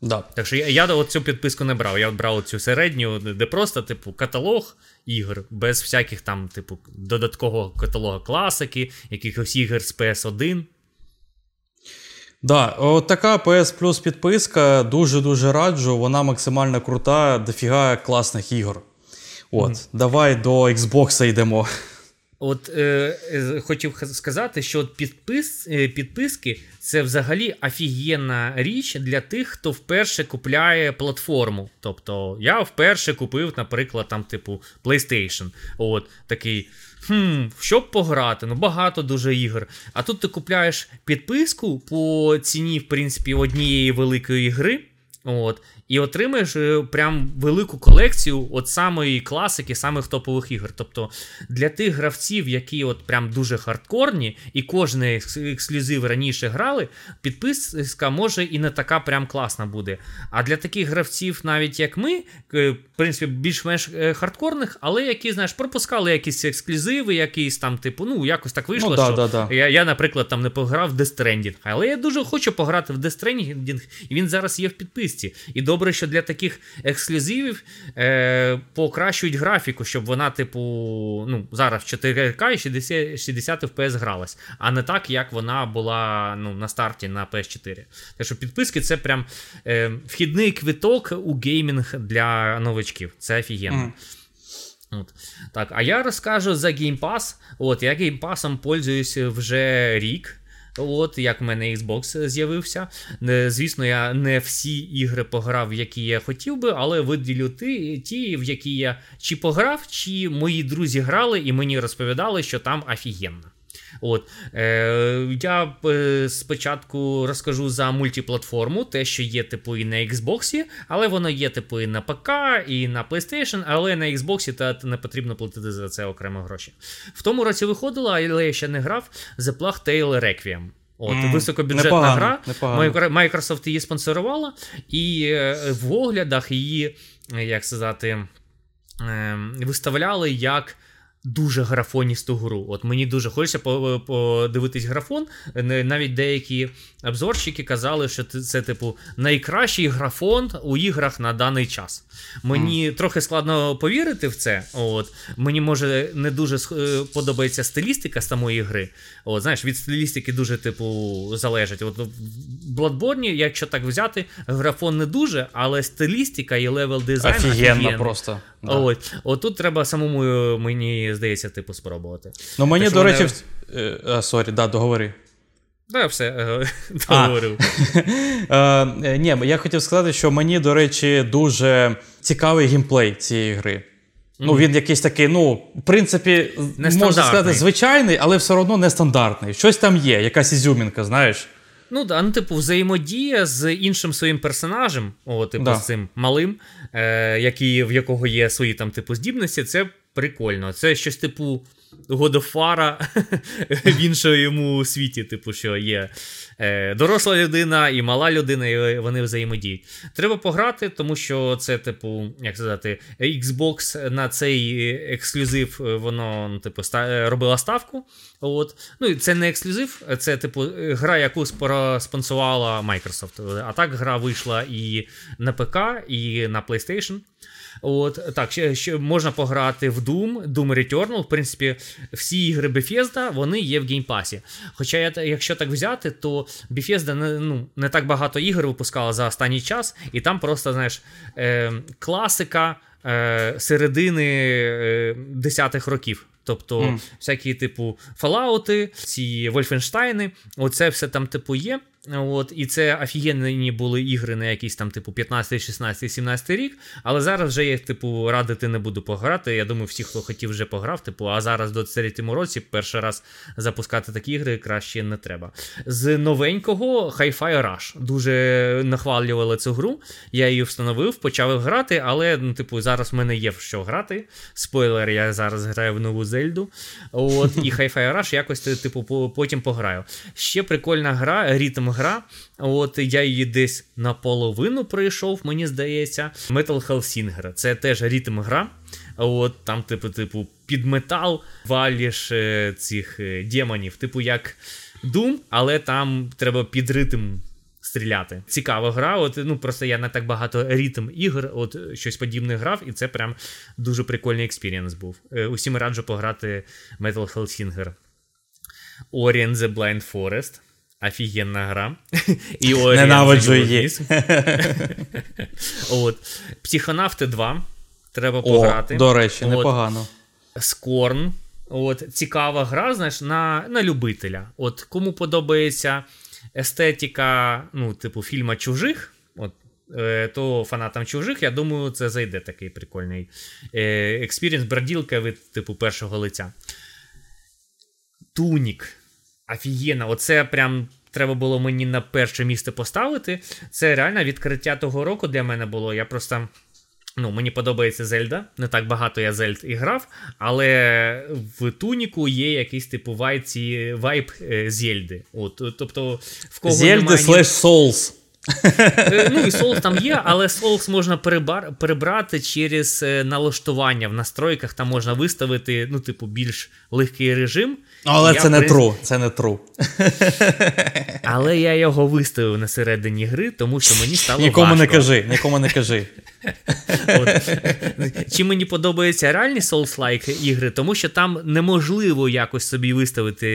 Да. Так що я, я от цю підписку не брав. Я от брав цю середню, де просто, типу, каталог ігор, без всяких там, типу, додаткового каталога класики, якихось ігор з PS1. Да, от така PS Plus підписка, дуже-дуже раджу. Вона максимально крута, дофіга класних ігор. От, давай до Xbox йдемо. От е, е, хотів сказати, що от підпис, е, підписки це взагалі офігенна річ для тих, хто вперше купляє платформу. Тобто я вперше купив, наприклад, там, типу, PlayStation. От такий. Хм, щоб пограти, ну багато дуже ігор. А тут ти купляєш підписку по ціні, в принципі, однієї великої гри. От, І отримаєш е, прям велику колекцію от самої класики, самих топових ігор. Тобто для тих гравців, які от прям дуже хардкорні, і кожний ексклюзив раніше грали, підписка може і не така прям класна буде. А для таких гравців, навіть як ми, в принципі, більш-менш е, хардкорних, але які, знаєш, пропускали якісь ексклюзиви, якісь там, типу, ну, якось так вийшло. Ну, да, що да, да. Я, я, наприклад, там не пограв в Death Stranding, але я дуже хочу пограти в Death Stranding, і він зараз є в підписці. І добре, що для таких ексклюзивів е, покращують графіку, щоб вона, типу, ну, зараз 4К і 60 60 FPS гралась, а не так, як вона була ну, на старті на PS4. Так що підписки це прям е, вхідний квиток у геймінг для новачків. Це офігенно. Mm. От. Так, А я розкажу за Game Pass. От, Я Game Pass пользуюся вже рік. От як в мене Xbox з'явився. Звісно, я не всі ігри пограв, які я хотів би, але виділю ті, ті, в які я чи пограв, чи мої друзі грали, і мені розповідали, що там офігенно. От, е, Я е, спочатку розкажу за мультиплатформу, те, що є типу і на Xbox, але воно є типу і на ПК, і на PlayStation, але на Xbox та не потрібно платити за це окремо гроші. В тому році виходила, але я ще не грав The Plague Tale Requiem. От, mm, Високобюджетна непогано, гра. Непогано. Microsoft її спонсорувала, і е, в оглядах її, як сказати, е, виставляли як дуже графоністу гру. От мені дуже хочеться подивитись графон. Навіть деякі обзорщики казали, що це, типу, найкращий графон у іграх на даний час. Мені mm. трохи складно повірити в це. От Мені може не дуже е, подобається стилістика самої гри. От, Знаєш, від стилістики дуже, типу, залежить. От В Bloodborne, якщо так взяти, графон не дуже, але стилістика і level design. Офігенно просто. Да. От, от тут треба самому, е, мені здається, типу, спробувати. Ну мені, так, до речі, мене... Е, сорі, да, договори. Да, все е, договорив. Ні, я хотів сказати, що мені, до речі, дуже цікавий геймплей цієї гри. Ну, він якийсь такий, ну, в принципі, можна сказати, звичайний, але все одно нестандартний. Щось там є, якась ізюмінка, знаєш. Ну, да, ну, типу, взаємодія з іншим своїм персонажем, о, типу, да. з цим малим, е, який, в якого є свої там, типу, здібності, це прикольно. Це щось, типу, Годофара в іншому світі, типу, що є доросла людина і мала людина, і вони взаємодіють. Треба пограти, тому що це, типу, як сказати, Xbox на цей ексклюзив е, воно ну, типу, ста- робила ставку. От. Ну, Це не ексклюзив, це, типу, гра, яку спонсувала Microsoft. А так гра вийшла і на ПК, і на PlayStation. От, Так, ще, ще можна пограти в Doom, Doom Returnal. В принципі, всі ігри Bethesda, вони є в геймпасі. Хоча, я, якщо так взяти, то Bethesda не ну, не так багато ігор випускала за останній час, і там просто, знаєш, е, класика е, середини е, десятих років. Тобто, mm. всякі, типу, Fallout, ці Wolfenstein, оце все там, типу, є. От, І це офігенні були ігри на якийсь там, типу, 15, 16, 17 рік. Але зараз вже я, типу, радити не буду пограти. Я думаю, всі, хто хотів, вже пограв. Типу, а зараз до 23 році перший раз запускати такі ігри краще не треба. З новенького Hi-Fi Rush. Дуже нахвалювали цю гру. Я її встановив, почав грати, але, ну, типу, зараз в мене є в що грати. Спойлер, я зараз граю в нову Зельду. От, І Hi-Fi Rush якось, типу, потім пограю. Ще прикольна гра, ритм гра. От я її десь наполовину пройшов, мені здається. Metal Hellsinger. Це теж ритм гра. От Там, типу, типу, під метал валіш е, цих е, демонів, типу як Doom, але там треба під ритм. Стріляти. Цікава гра. От, ну Просто я не так багато ритм ігр, от щось подібне грав, і це прям дуже прикольний experience був. Е, усім раджу пограти Metal Hellsinger. Ori and the Blind Forest. Офігенна гра. І Ненавиджу її. От. Psychonauts 2. Треба пограти. О, До речі, От. непогано. Scorn. От. Цікава гра, знаєш, на на любителя. От Кому подобається естетика, ну, типу, фільма чужих. От, е, то фанатам чужих, я думаю, це зайде такий прикольний е, experience, броділка від типу першого лиця. Tunic. Офігенно, оце прям треба було мені на перше місце поставити, це реально відкриття того року для мене було. Я просто. Ну, мені подобається Зельда. Не так багато я Зельд і грав, але в Туніку є якийсь типу вайці, вайб е, Зельди. От, тобто, в кого Зельди слеш Souls. Е, Ну і Souls там є, але Souls можна перебар... перебрати через е, налаштування в настройках. Там можна виставити, ну, типу, більш легкий режим. Але Я, це не тру. принципі, це не тру. Але я його виставив на середині гри, тому що мені стало Нікому важко. не кажи, нікому не кажи. От. Чи мені подобаються реальні Souls-like ігри, тому що там неможливо якось собі виставити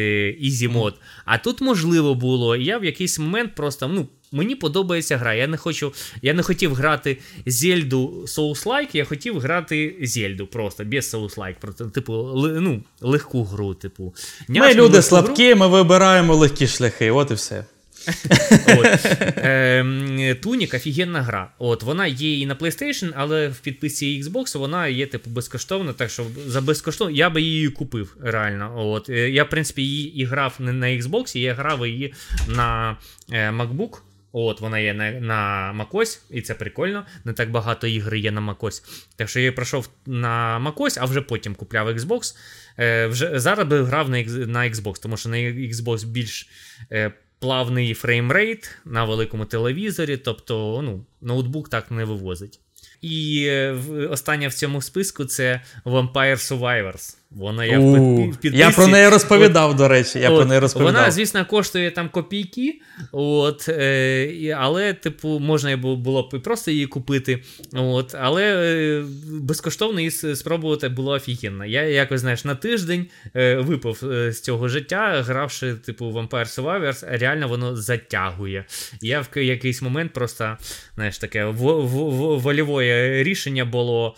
easy мод. А тут можливо було. І я в якийсь момент просто ну. Мені подобається гра. Я не хочу, я не хотів грати Зельду Souls-like, я хотів грати Зельду просто без Souls-like. Типу, ну, легку гру, типу. Ми люди легку гру. слабкі, ми вибираємо легкі шляхи, от і все. Ем, Тунік офігенна гра. От, вона є і на PlayStation, але в підписці Xbox вона є типу безкоштовна, так що за безкоштовно я би її купив реально. От. Е, Я, в принципі, її і грав не на Xbox, я грав її на е, MacBook. От, вона є на, на MacOS, і це прикольно. Не так багато ігр є на MacOS. Так що я пройшов на MacOS, а вже потім купляв Xbox. Е, вже, зараз би грав на, на Xbox, тому що на Xbox більш е, плавний frame rate на великому телевізорі, тобто ну, ноутбук так не вивозить. І е, остання в цьому списку це Vampire Survivors. Вона є в У, в підписці. Я про неї розповідав, до речі. Я про неї розповідав. Вона, звісно, коштує там копійки, от, е, але, типу, можна було б просто її купити. От, але е, безкоштовно її спробувати було офігенно. Я якось, знаєш, на тиждень е, випав е, з цього життя, гравши, типу, Vampire Survivors, реально воно затягує. Я в якийсь момент просто, знаєш, таке в- в- в- вольове рішення було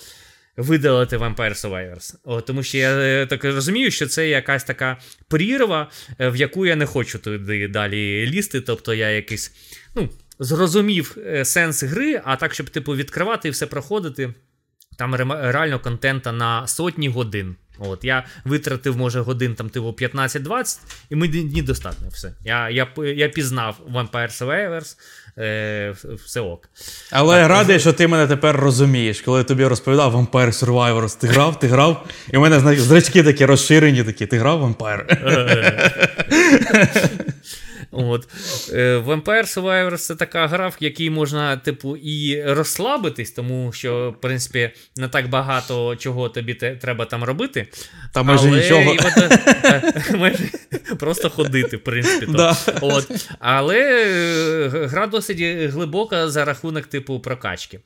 видалити Vampire Survivors. О, тому що я е, так розумію, що це якась така прірва, е, в яку я не хочу туди далі лізти. Тобто я якийсь, ну, зрозумів е, сенс гри, а так, щоб типу відкривати і все проходити. Там реально контента на сотні годин. От, я витратив, може, годин там, типу, 15-20, і мені достатньо все. Я, я, я пізнав Vampire Survivors, е, все ок. Але радий, що ти мене тепер розумієш, коли я тобі розповідав Vampire Survivors. Ти грав, ти грав, і в мене знаєш, зрачки такі розширені, такі. Ти грав Vampire? От. Е, Vampire Survivors це така гра, в якій можна, типу, і розслабитись, тому що, в принципі, не так багато чого тобі те- треба там робити. Та майже але нічого. е, просто ходити, в принципі. Да. От. Але е, гра досить глибока за рахунок, типу, прокачки.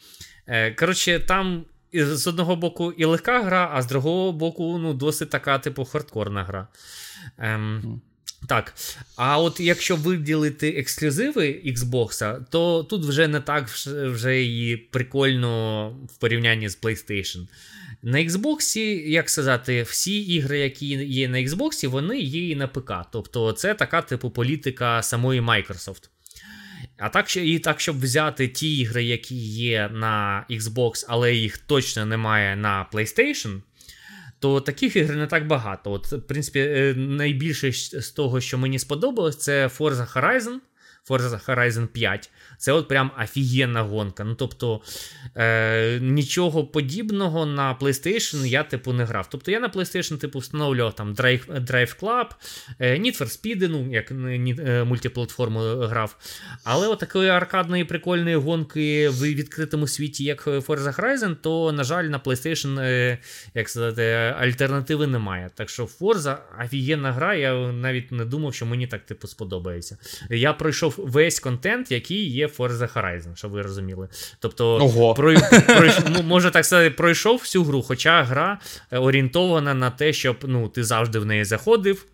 Коротше, там. і З одного боку і легка гра, а з другого боку, ну, досить така, типу, хардкорна гра. Ем, так. А от якщо виділити ексклюзиви Xbox, то тут вже не так вже і прикольно в порівнянні з PlayStation. На Xbox, як сказати, всі ігри, які є на Xbox, вони є і на ПК. Тобто це така типу політика самої Microsoft. А так, і так, щоб взяти ті ігри, які є на Xbox, але їх точно немає на PlayStation, то таких ігр не так багато. От, в принципі, е, найбільше з того, що мені сподобалось, це Forza Horizon. Forza Horizon 5. Це от прям офігенна гонка. Ну, тобто, е, нічого подібного на PlayStation я, типу, не грав. Тобто я на PlayStation, типу, встановлював там Drive, Drive Club, е, Need for Speed, ну, як е, е, мультиплатформу грав. Але от такої аркадної прикольної гонки в відкритому світі, як Forza Horizon, то, на жаль, на PlayStation, е, як сказати, альтернативи немає. Так що Forza офігенна гра, я навіть не думав, що мені так типу сподобається. Я пройшов весь контент, який є в Forza Horizon, щоб ви розуміли. Тобто, Ого. Про, про, можна так сказати, пройшов всю гру, хоча гра е, орієнтована на те, щоб ну, ти завжди в неї заходив.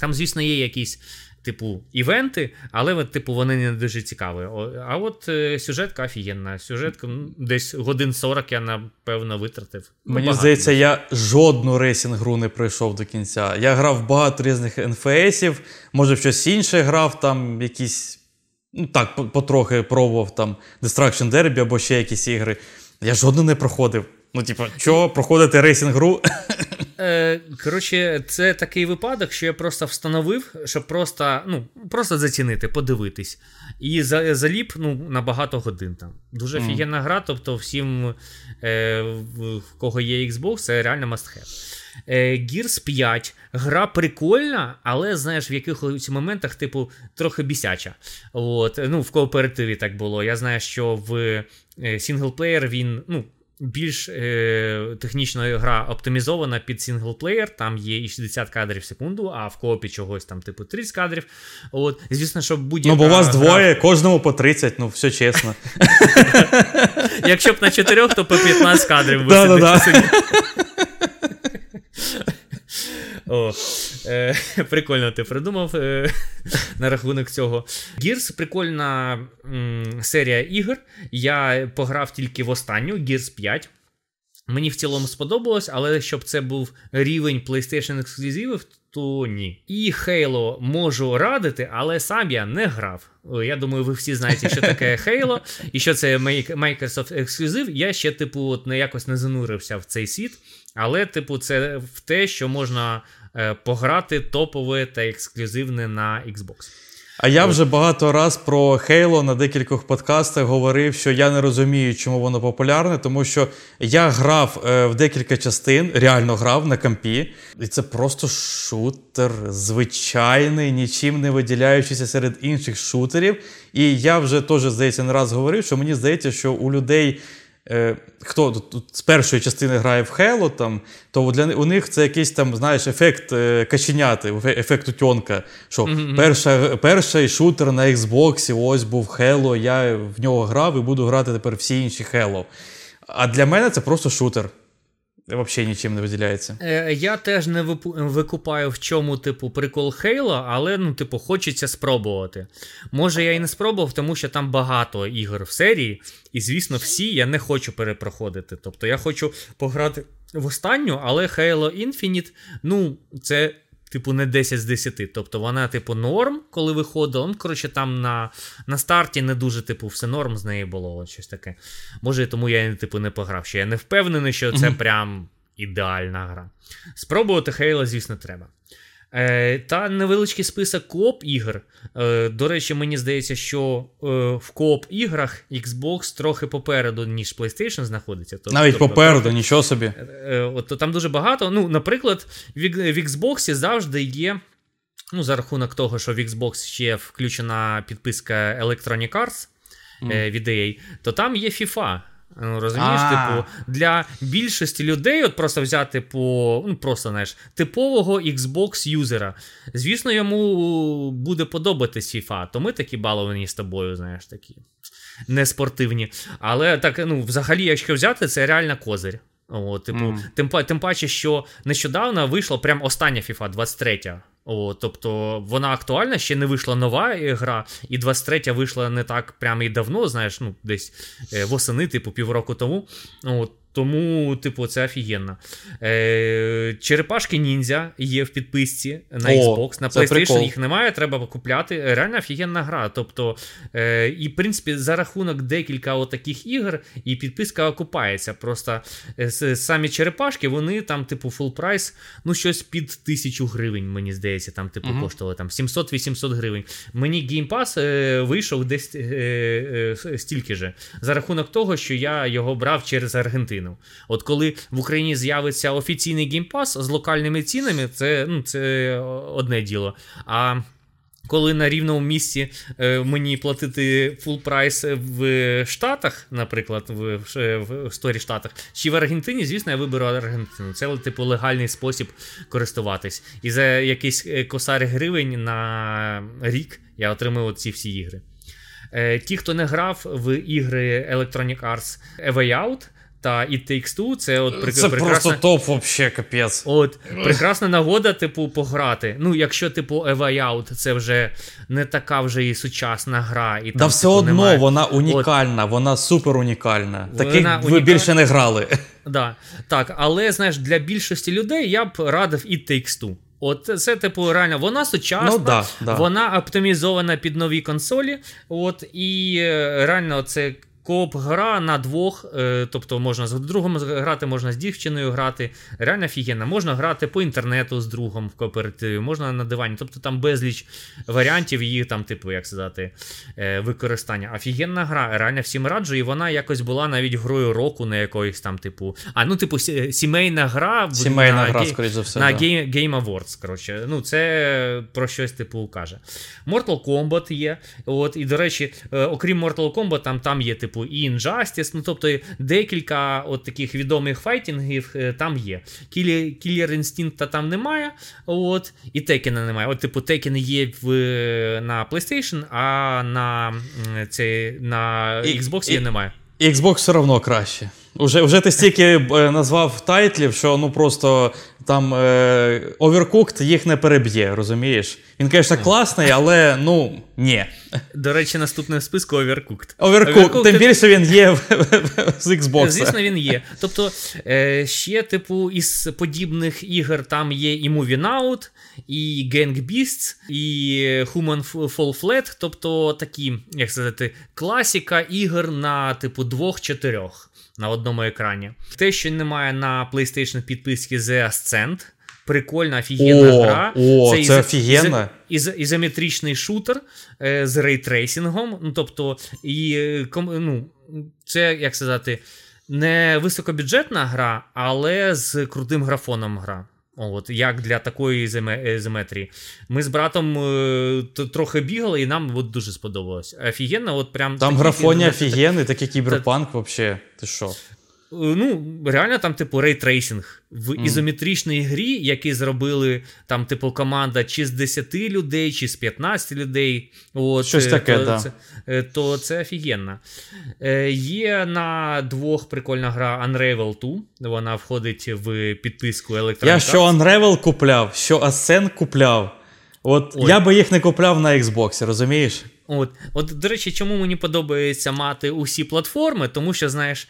Там, звісно, є якісь. Типу, івенти, але от, типу, вони не дуже цікаві. А от е, сюжетка офігенна. Сюжетка десь годин 40 я напевно витратив. Ну, Мені багато. здається, я жодну racing гру не пройшов до кінця. Я грав багато різних НФСів, може в щось інше грав, там якісь. Ну так, потрохи пробував там Destruction Derby або ще якісь ігри. Я жодну не проходив. Ну, типу, що проходити racing гру? Е, Коротше, це такий випадок, що я просто встановив, щоб просто ну, просто зацінити, подивитись. І за, заліп ну, на багато годин там. Дуже Мгм. офігенна гра, тобто всім, е, в, в кого є Xbox, це реально must have. Е, Gears 5. Гра прикольна, але знаєш, в якихось моментах, типу, трохи бісяча. От, ну, в кооперативі так було. Я знаю, що в е, single player він. ну, більш е, технічно гра оптимізована під single player, там є і 60 кадрів в секунду, а в коопі чогось там, типу, 30 кадрів. От, звісно, що будь-яка. Ну, бо у вас гра- двоє, кожному по 30, ну все чесно. Якщо б на 4, то по 15 кадрів ви Да-да-да. сидите сидіти. О, е, прикольно ти придумав е, на рахунок цього. Gears прикольна м, серія ігор. Я пограв тільки в останню, Gears 5. Мені в цілому сподобалось, але щоб це був рівень PlayStation ексклюзивів, то ні. І Halo можу радити, але сам я не грав. Я думаю, ви всі знаєте, що таке Halo, і що це Microsoft ексклюзив. Я ще, типу, от не якось не занурився в цей світ. Але, типу, це в те, що можна пограти топове та ексклюзивне на Xbox. А я вже багато раз про Halo на декількох подкастах говорив, що я не розумію, чому воно популярне, тому що я грав е, в декілька частин, реально грав на компі, і це просто шутер звичайний, нічим не виділяючийся серед інших шутерів. І я вже теж, здається, не раз говорив, що мені здається, що у людей. Е, хто тут- з першої частини грає в Halo, там, то для у них це якийсь там, знаєш, ефект е, каченяти, ефект утьонка. Що перша, перший шутер на Xbox, ось був Halo, я в нього грав і буду грати тепер всі інші Halo. А для мене це просто шутер. Взагалі нічим не виділяється. Е, я теж не викупаю, в чому, типу, прикол Хейла, але, ну, типу, хочеться спробувати. Може, я і не спробував, тому що там багато ігор в серії, і, звісно, всі я не хочу перепроходити. Тобто я хочу пограти в останню, але Halo Infinite, ну, це. Типу, не 10 з 10. Тобто вона, типу, норм, коли виходила. Ну, коротше, там на, на старті не дуже, типу, все норм з неї було, щось таке. Може, тому я, типу, не пограв. Що я не впевнений, що це прям ідеальна гра. Спробувати Хейла, звісно, треба. Е, та невеличкий список кооп ігор. Е, до речі, мені здається, що е, в кооп іграх Xbox трохи попереду, ніж PlayStation знаходиться. Тобто- Навіть тобто попереду, трохи- нічого собі. От, то там дуже багато. Ну, наприклад, в, Xbox завжди є. Ну, за рахунок того, що в Xbox ще включена підписка Electronic Arts е, від EA, то там є FIFA. Ну, розумієш, А. типу, для більшості людей, от просто взяти по ну просто знаєш, типового Xbox юзера. Звісно, йому буде подобатись FIFA, то ми такі баловані з тобою, знаєш, такі не спортивні. Але так, ну, взагалі, якщо взяти, це реально козир. О, типу, Мгм. тим, тим паче, що нещодавно вийшла прям остання FIFA 23. О, тобто вона актуальна, ще не вийшла нова гра, і 23 вийшла не так прямо і давно, знаєш, ну, десь е, восени, типу, півроку тому. От, тому, типу, це офігенно. Е, черепашки ніндзя є в підписці на О, Xbox, на PlayStation прикол. їх немає, треба купляти. Реально офігенна гра. Тобто, е, і, в принципі, за рахунок декілька отаких ігор, і підписка окупається. Просто е, самі черепашки, вони там, типу, full прайс, ну, щось під тисячу гривень, мені здається, там, типу, Мгм. коштували там 700-800 гривень. Мені Game Pass е, вийшов десь е, е, стільки же. За рахунок того, що я його брав через Аргентину. От коли в Україні з'явиться офіційний Pass з локальними цінами, це, ну, це одне діло. А коли на рівному місці е, мені платити full прайс в Штатах, наприклад, в, в, в сторі Штатах, чи в Аргентині, звісно, я виберу Аргентину. Це, типу, легальний спосіб користуватись. І за якийсь е, косарь гривень на рік я отримую ці всі ігри. Е, ті, хто не грав в ігри Electronic Arts A Way Out та It Takes Two, це от прик- Це прекрасна... просто топ, вообще, капець. От, прекрасна нагода, типу, пограти. Ну, якщо, типу, A Way Out, це вже не така вже і сучасна гра. І Да все типу, одно немає. вона унікальна, вона супер унікальна. Вона Таких ви унікальна. більше не грали. Да. Так, але знаєш, для більшості людей я б радив It Takes Two. От це, типу, реально, вона сучасна, Ну да, да. вона оптимізована під нові консолі. От, і е, реально, це Кооп гра на двох, е, тобто можна з другом грати, можна з дівчиною грати. Реально офігенно. Можна грати по інтернету з другом в кооперативі, можна на дивані. Тобто там безліч варіантів її, там, типу, як сказати, е, використання. Офігенна гра, реально всім раджу, і вона якось була навіть грою року на якоїсь там, типу. А, ну, типу, сімейна гра Сімейна на, гра, ге- скоріш за все. на да. Game, Game Awards. Коротше. Ну, це про щось типу каже. Mortal Kombat є. От, і, до речі, е, окрім Mortal Kombat, там, там є, типу, і Injustice, ну тобто декілька от таких відомих файтінгів е, там є. Killer, інстинкта Instinct там немає, от, і Tekken немає. От, типу, Tekken є в, на PlayStation, а на, це, на Xbox і- є немає. І Xbox все одно краще. Уже, вже ти стільки е, назвав тайтлів, що ну просто там е, Overcooked їх не переб'є, розумієш? Він, звісно, класний, але ну ні. До речі, наступне в списку Overcooked. Overcooked, тим більше він є в, в, з Xbox. Звісно, він є. Тобто, е, ще, типу, із подібних ігор там є і Moving Out, і Gang Beasts, і Human Fall Flat, тобто такі, як сказати, класіка ігор на, типу, двох-чотирьох на одному екрані. Те, що немає на PlayStation підписки The Ascent. Прикольна, офігенна О, гра. о, це це офігенно. ізо- із- ізометричний шутер е, з рейтрейсингом. Ну, тобто, і, е, ком- ну, це, як сказати, не високобюджетна гра, але з крутим графоном гра. От, як для такої ізоме- ізометрії. Ми з братом е, трохи бігали, і нам от дуже сподобалось. Офігенно, от прям. Там графоні офігенний, такий кіберпанк взагалі. Ти що? Ну, реально там, типу, ray tracing. В ізометричній грі, які зробили там, типу, команда чи з 10 людей, чи з 15 людей. От, Щось е, таке, то, да. це, е, то це офігенно. Е, є на двох прикольна гра Unravel 2. Вона входить в підписку Electronic. Я що Unravel купляв, що Ascent купляв. От Ой. я би їх не купляв на Xbox, розумієш? От, от, до речі, чому мені подобається мати усі платформи, тому що, знаєш,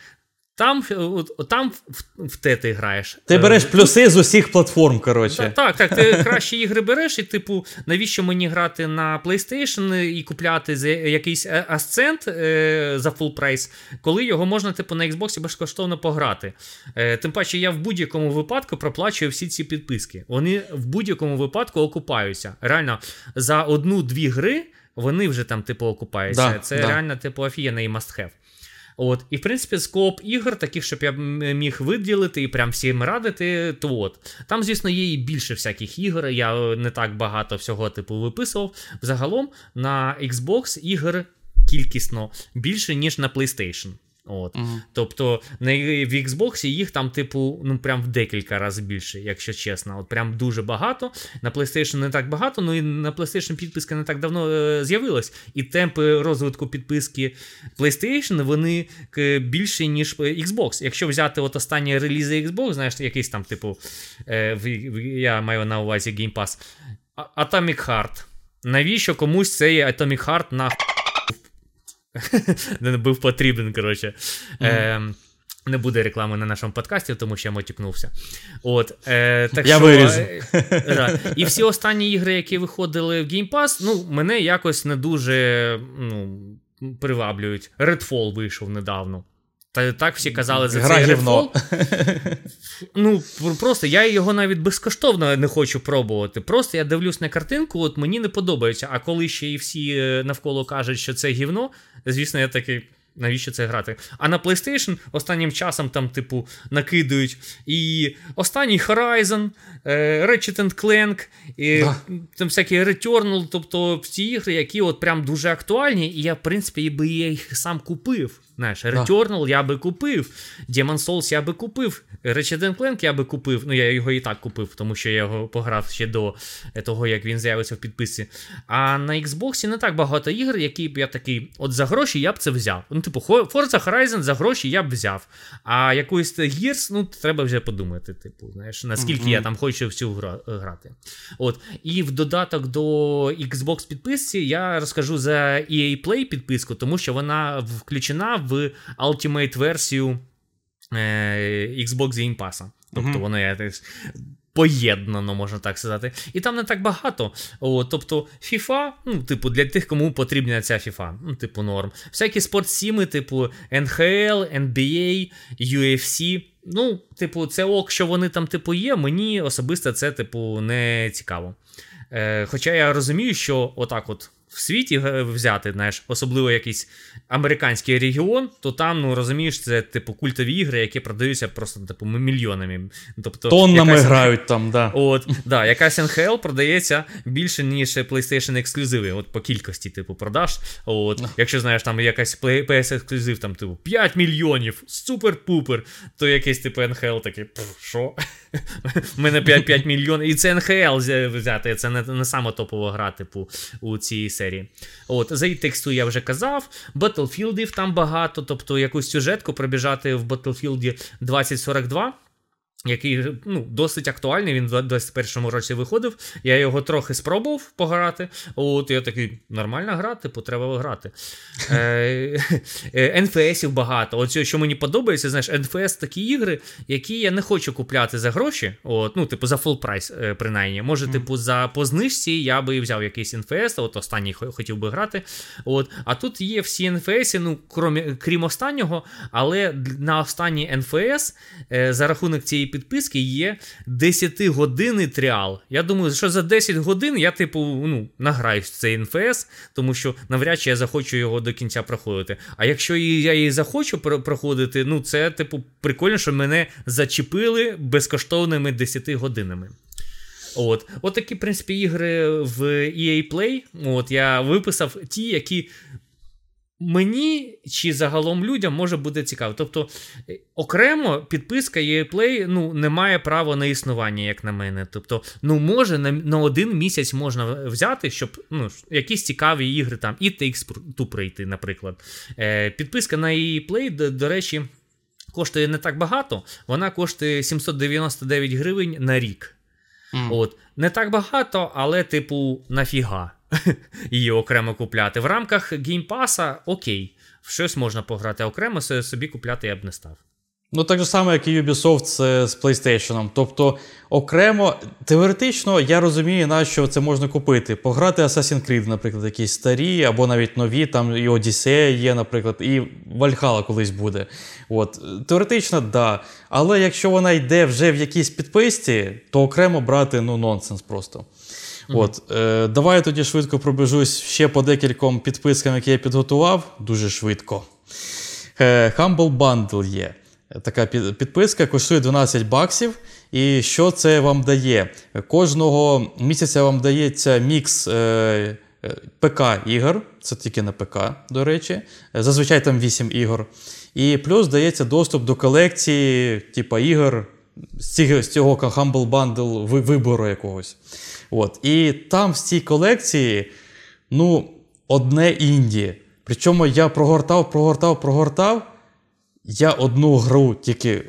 там, е, там в, в те ти граєш. Ти Е, береш плюси з усіх платформ, коротше. Так, так, ти кращі ігри береш, і, типу, навіщо мені грати на PlayStation і купляти за якийсь Ascent е, за full прайс, коли його можна, типу, на Xbox безкоштовно пограти. Е, тим паче, я в будь-якому випадку проплачую всі ці підписки. Вони в будь-якому випадку окупаються. Реально, за одну-дві гри вони вже там, типу, окупаються. Да, Це да. реально, типу, офігенний must have. От, і в принципі, з кооп ігор, таких, щоб я міг виділити і прям всім радити, то от. Там, звісно, є і більше всяких ігор. Я е, не так багато всього типу виписував. Взагалом на Xbox ігор кількісно більше, ніж на PlayStation. От. Тобто на, в Xbox їх там, типу, ну прям в декілька разів більше, якщо чесно. От прям дуже багато. На PlayStation не так багато, ну і на PlayStation підписка не так давно е, з'явилась. І темпи розвитку підписки PlayStation вони е, більші, ніж е, Xbox. Якщо взяти от останні релізи Xbox, знаєш, якийсь там, типу, е, в, в- я маю на увазі Game Pass, Atomic Heart. Навіщо комусь цей Atomic Heart на не був потрібен, коротше. Е, не буде реклами на нашому подкасті, тому що я мотікнувся. От, е, так Я що, е, да. І всі останні ігри, які виходили в Game Pass, ну, мене якось не дуже ну, приваблюють. Redfall вийшов недавно. Та так всі казали за Гра цей гівно. Redfall. Ну, просто я його навіть безкоштовно не хочу пробувати. Просто я дивлюсь на картинку, от мені не подобається. А коли ще і всі е, навколо кажуть, що це гівно, звісно, я такий. Навіщо це грати? А на PlayStation останнім часом там, типу, накидують і останній Horizon, е, Ratchet and Clank, і Да. там всякі Returnal, тобто всі ігри, які от прям дуже актуальні, і я, в принципі, би я їх сам купив. Знаєш, Returnal я би купив, Demon Souls я би купив, Ratchet Clank я би купив. Ну, я його і так купив, тому що я його пограв ще до того, як він з'явився в підписці. А на Xbox не так багато ігор, які б я такий, от за гроші я б це взяв. Ну, типу, Forza Horizon за гроші я б взяв. А якоюсь Gears, ну, треба вже подумати, типу, знаєш, наскільки я там хочу в цю гра- грати. От. І в додаток до Xbox підписці я розкажу за EA Play підписку, тому що вона включена в Ultimate версію е, Xbox Game Pass. Тобто воно я теж Поєднано, можна так сказати. І там не так багато. О, тобто, FIFA, ну, типу, для тих, кому потрібна ця FIFA, ну, типу, норм. Всякі спортсіми, типу NHL, NBA, UFC. Ну, типу, це ок, що вони там, типу, є. Мені особисто це, типу, не цікаво. Е, Хоча я розумію, що отак от в світі взяти, знаєш, особливо якийсь американський регіон, то там, ну розумієш, це типу культові ігри, які продаються просто типу мільйонами. Тобто, Тоннами якась... грають там, да. От, да, якась NHL продається більше, ніж PlayStation ексклюзиви, от по кількості, типу, продаж. От, Якщо знаєш, там якась PS ексклюзив, там, типу, 5 мільйонів, супер-пупер, то якийсь типу NHL такий, що? У мене 5 5 мільйонів. І це NHL взяти, це не, не саме топова гра, типу, у цій серії. От, За тексту я вже казав. Батлфілдів там багато, тобто якусь сюжетку пробіжати в Battlefield 2042 який ну, досить актуальний, він в 21-му році виходив. Я його трохи спробував пограти. От я такий, нормальна гра, типу, треба грати. НФСів багато. От що мені подобається, знаєш, НФС такі ігри, які я не хочу купляти за гроші. От, Ну, типу, за full price, принаймні. Може, типу, за по знижці я би взяв якийсь НФС, от останній хотів би грати. От, А тут є всі НФС, ну, крім, крім останнього, але на останній НФС за рахунок цієї підписки є 10-годинний тріал. Я думаю, що за 10 годин я, типу, ну, награюсь в цей НФС, тому що навряд чи я захочу його до кінця проходити. А якщо я її захочу проходити, ну це, типу, прикольно, що мене зачепили безкоштовними 10 годинами. От, От такі, в принципі, ігри в EA Play. От Я виписав ті, які Мені чи загалом людям може бути цікаво. Тобто, е, окремо підписка EA ну, не має права на існування, як на мене. Тобто, ну, може, на на один місяць можна взяти, щоб ну, якісь цікаві ігри там і Takes пройти, наприклад. Е, Підписка на EA до, до речі, коштує не так багато. Вона коштує 799 гривень на рік. Мм. От. Не так багато, але, типу, нафіга. її окремо купляти. В рамках геймпаса окей, в щось можна пограти, окремо собі купляти я б не став. Ну, так же само, як і Ubisoft з PlayStation. Тобто, окремо, теоретично, я розумію, на що це можна купити. Пограти Assassin's Creed, наприклад, якісь старі, або навіть нові, там і Odyssey є, наприклад, і Valhalla колись буде. От. Теоретично. Да. Але якщо вона йде вже в якійсь підписці, то окремо брати ну, нонсенс просто. От, е, Давай я тоді швидко пробіжусь ще по декільком підпискам, які я підготував. Дуже швидко. Е, Humble Bundle є. Така підписка коштує 12 баксів. І що це вам дає? Кожного місяця вам дається мікс е, е ПК-ігор, це тільки на ПК, до речі. Зазвичай там 8 ігор. І плюс дається доступ до колекції, типу ігор з цього Humble Bundle вибору якогось. От. І там в цій колекції ну, одне інді. Причому я прогортав, прогортав, прогортав. Я одну гру тільки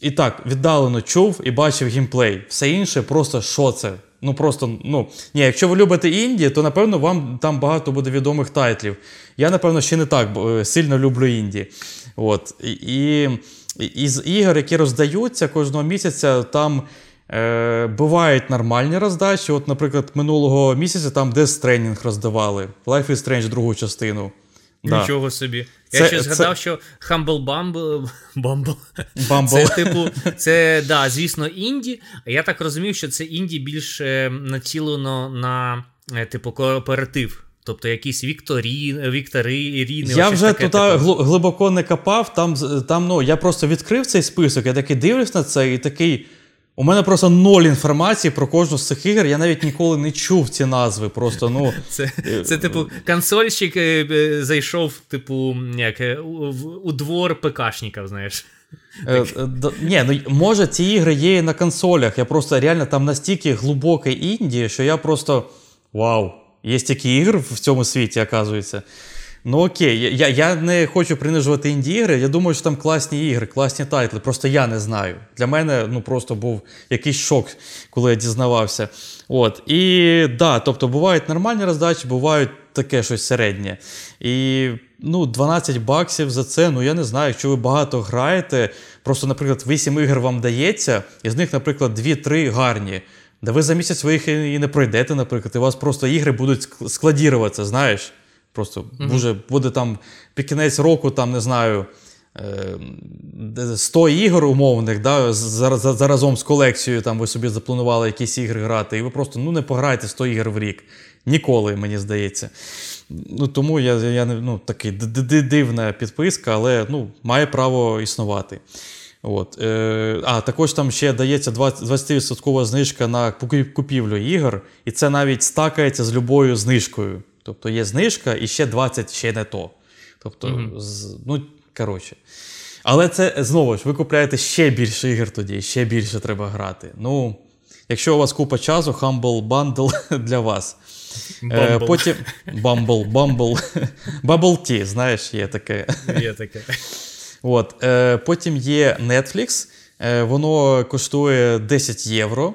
і так віддалено чув і бачив геймплей. Все інше просто що це? Ну просто, ну, ні, якщо ви любите інді, то напевно вам там багато буде відомих тайтлів. Я, напевно, ще не так е, сильно люблю інді. От. І, і із ігор, які роздаються кожного місяця, там Е, Бувають нормальні роздачі. От, наприклад, минулого місяця там Death Stranding роздавали. Life is Strange другу частину. Нічого да. собі. Я ще згадав, це... що Humble Bumble, Bumble, Bumble. це, типу, це, да, звісно, інді. А я так розумів, що це інді більш е, націлено на е, типу, кооператив. Тобто якісь вікторі, віктори, ріни. Я вже туди типу. глибоко не копав. Там, там, ну, я просто відкрив цей список, я такий дивлюсь на це і такий. У мене просто ноль інформації про кожну з цих ігор. Я навіть ніколи не чув ці назви. Просто ну це, це типу, консольщик е, е, зайшов, типу, як е, у, у двор ПКшників, знаєш. Ні, ну може ці ігри є і на консолях. Я просто реально там настільки глибокий інді, що я просто вау! Є стільки ігр в цьому світі, оказується. Ну окей, я я не хочу принижувати інді-ігри. Я думаю, що там класні ігри, класні тайтли. Просто я не знаю. Для мене ну просто був якийсь шок, коли я дізнавався. От. І да, тобто бувають нормальні роздачі, бувають таке щось середнє. І ну, 12 баксів за це, ну я не знаю, якщо ви багато граєте, просто, наприклад, 8 ігор вам дається, і з них, наприклад, 2-3 гарні. Да ви за місяць ви їх і не пройдете, наприклад, і у вас просто ігри будуть ск- складіруватися, знаєш. Просто буде, буде там під кінець року, там, не знаю, е, 100 ігор умовних, да, за- за- заразом з колекцією там ви собі запланували якісь ігри грати, і ви просто ну, не пограєте 100 ігор в рік. Ніколи, мені здається. Ну, тому я, я ну, такий дивна підписка, але ну, має право існувати. От. Е, а також там ще дається 20%, 20% знижка на купівлю ігор, і це навіть стакається з любою знижкою. Тобто є знижка і ще 20 ще не то. Тобто, з, ну, коротше. Але це знову ж, ви купляєте ще більше ігор тоді, ще більше треба грати. Ну, якщо у вас купа часу, Humble Bundle для вас. Е, Bumble. потім Bumble, Bumble, Bubble Tea, знаєш, є таке. Є таке. От, е, потім є Netflix, е, воно коштує 10 євро.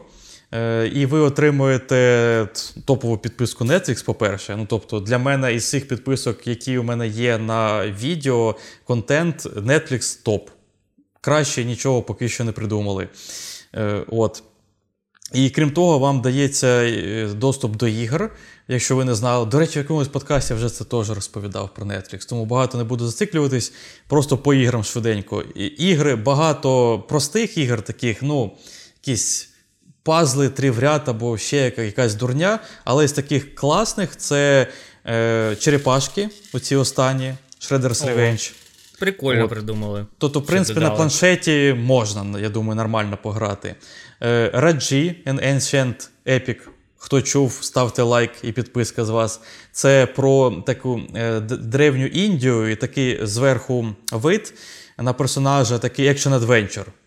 Е, і ви отримуєте топову підписку Netflix, по-перше. Ну, тобто, для мене із цих підписок, які у мене є на відео, контент, Netflix топ. Краще нічого поки що не придумали. Е, от. І крім того, вам дається е, доступ до ігор, якщо ви не знали. До речі, в якомусь подкасті я вже це теж розповідав про Netflix, тому багато не буду зациклюватись. Просто по іграм швиденько. Ігри, багато простих ігор, таких, ну, якісь пазли, три в ряд або ще якась дурня. Але з таких класних це е, черепашки, оці останні, Shredder's. Revenge. Прикольно От. придумали. Тобто, в принципі, на планшеті можна, я думаю, нормально пограти. Е, G and Ancient Epic. Хто чув, ставте лайк і підписка з вас. Це про таку е, древню Індію і такий зверху вид на персонажа, такий Action Adventure. Е,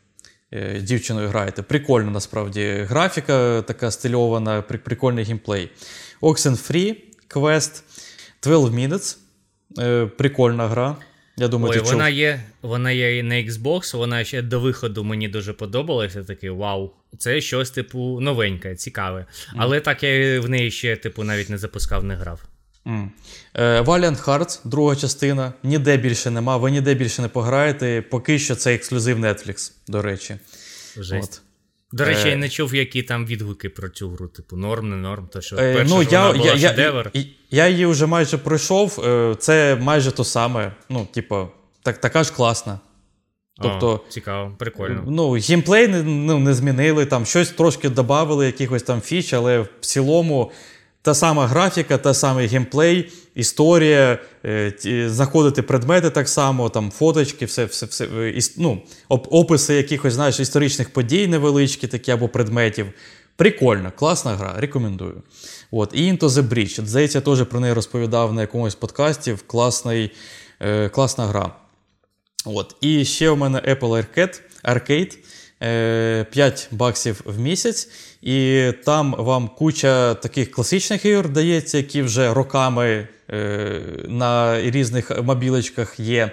Дівчиною граєте. Прикольно насправді. Графіка така стильована, при- прикольний геймплей. Oxenfree Quest 12 Minutes. Е, Прикольна гра. Я думаю, Ой, ти чув. вона є, вона є і на Xbox, вона ще до виходу мені дуже подобалася. Такий вау, це щось, типу, новеньке, цікаве. Але так я в неї ще, типу, навіть не запускав, не грав. Е, Valiant Hearts, друга частина. Ніде більше нема, ви ніде більше не пограєте. Поки що це ексклюзив Netflix, до речі. Жесть. От. До речі, Е, я не чув, які там відгуки про цю гру. Типу, норм, не норм. То що Е, перша ну, я, була я, шедевр. я, я її вже майже пройшов. е, Це майже то саме. Ну, типу, так, така ж класна. Тобто, О, цікаво, прикольно. ну, геймплей не, ну, не змінили, там щось трошки додали, якихось там фіч, але в цілому та сама графіка, та самий геймплей, історія, е, знаходити предмети так само, там фоточки, все, все, все е, ну, описи якихось, знаєш, історичних подій невеличкі такі або предметів. Прикольно, класна гра, рекомендую. От, і Into the Breach. Здається, я теж про неї розповідав на якомусь подкасті. Класний, е, класна гра. От. І ще у мене Apple Arcade, Arcade 5 баксів в місяць. І там вам куча таких класичних ігор дається, які вже роками е, на різних мобілочках є.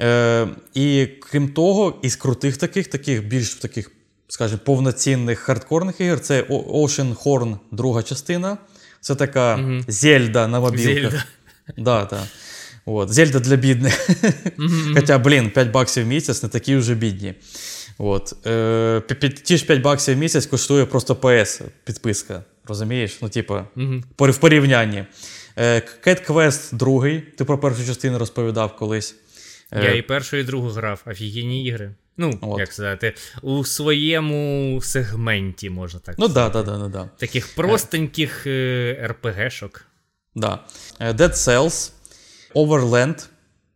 Е, і крім того, із крутих таких, таких більш таких, скажімо, повноцінних хардкорних ігор, це Ocean Horn, друга частина. Це така Зельда на мобілках. Зельда. Да, да. От. Зельда для бідних. Хоча, блін, 5 баксів в місяць не такі вже бідні. От. Е, пі- пі- ті ж 5 баксів в місяць коштує просто PS підписка. Розумієш? Ну, типа, пор- в порівнянні. Е, Cat Quest 2, ти про першу частину розповідав колись. Е, Я і першу, і другу грав, офігенні ігри. Ну, От. як сказати, у своєму сегменті, можна так Ну, сказати. да, да, да, да, да. Таких простеньких е, РПГшок. Да. Е, Dead Cells, Overland.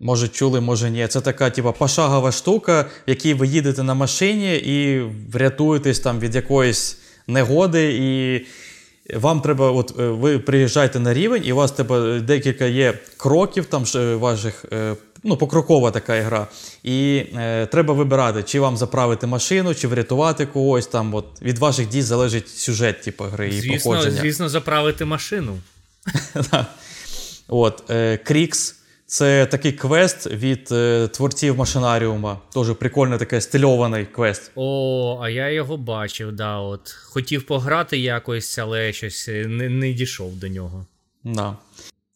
Може, чули, може ні. Це така, типа, пошагова штука, в якій ви їдете на машині і врятуєтесь там від якоїсь негоди, і вам треба, от е, ви приїжджаєте на рівень, і у вас треба декілька є кроків, там е, ваших, е, ну, покрокова така ігра. І е, треба вибирати, чи вам заправити машину, чи врятувати когось. Там, от, від ваших дій залежить сюжет, типу, гри і Звісно, походження. звісно, заправити машину. От, е, Крікс це такий квест від е, творців машинаріума. Теж прикольний такий стильований квест. О, а я його бачив, да, от. Хотів пограти якось, але щось е, не, не дійшов до нього. Да.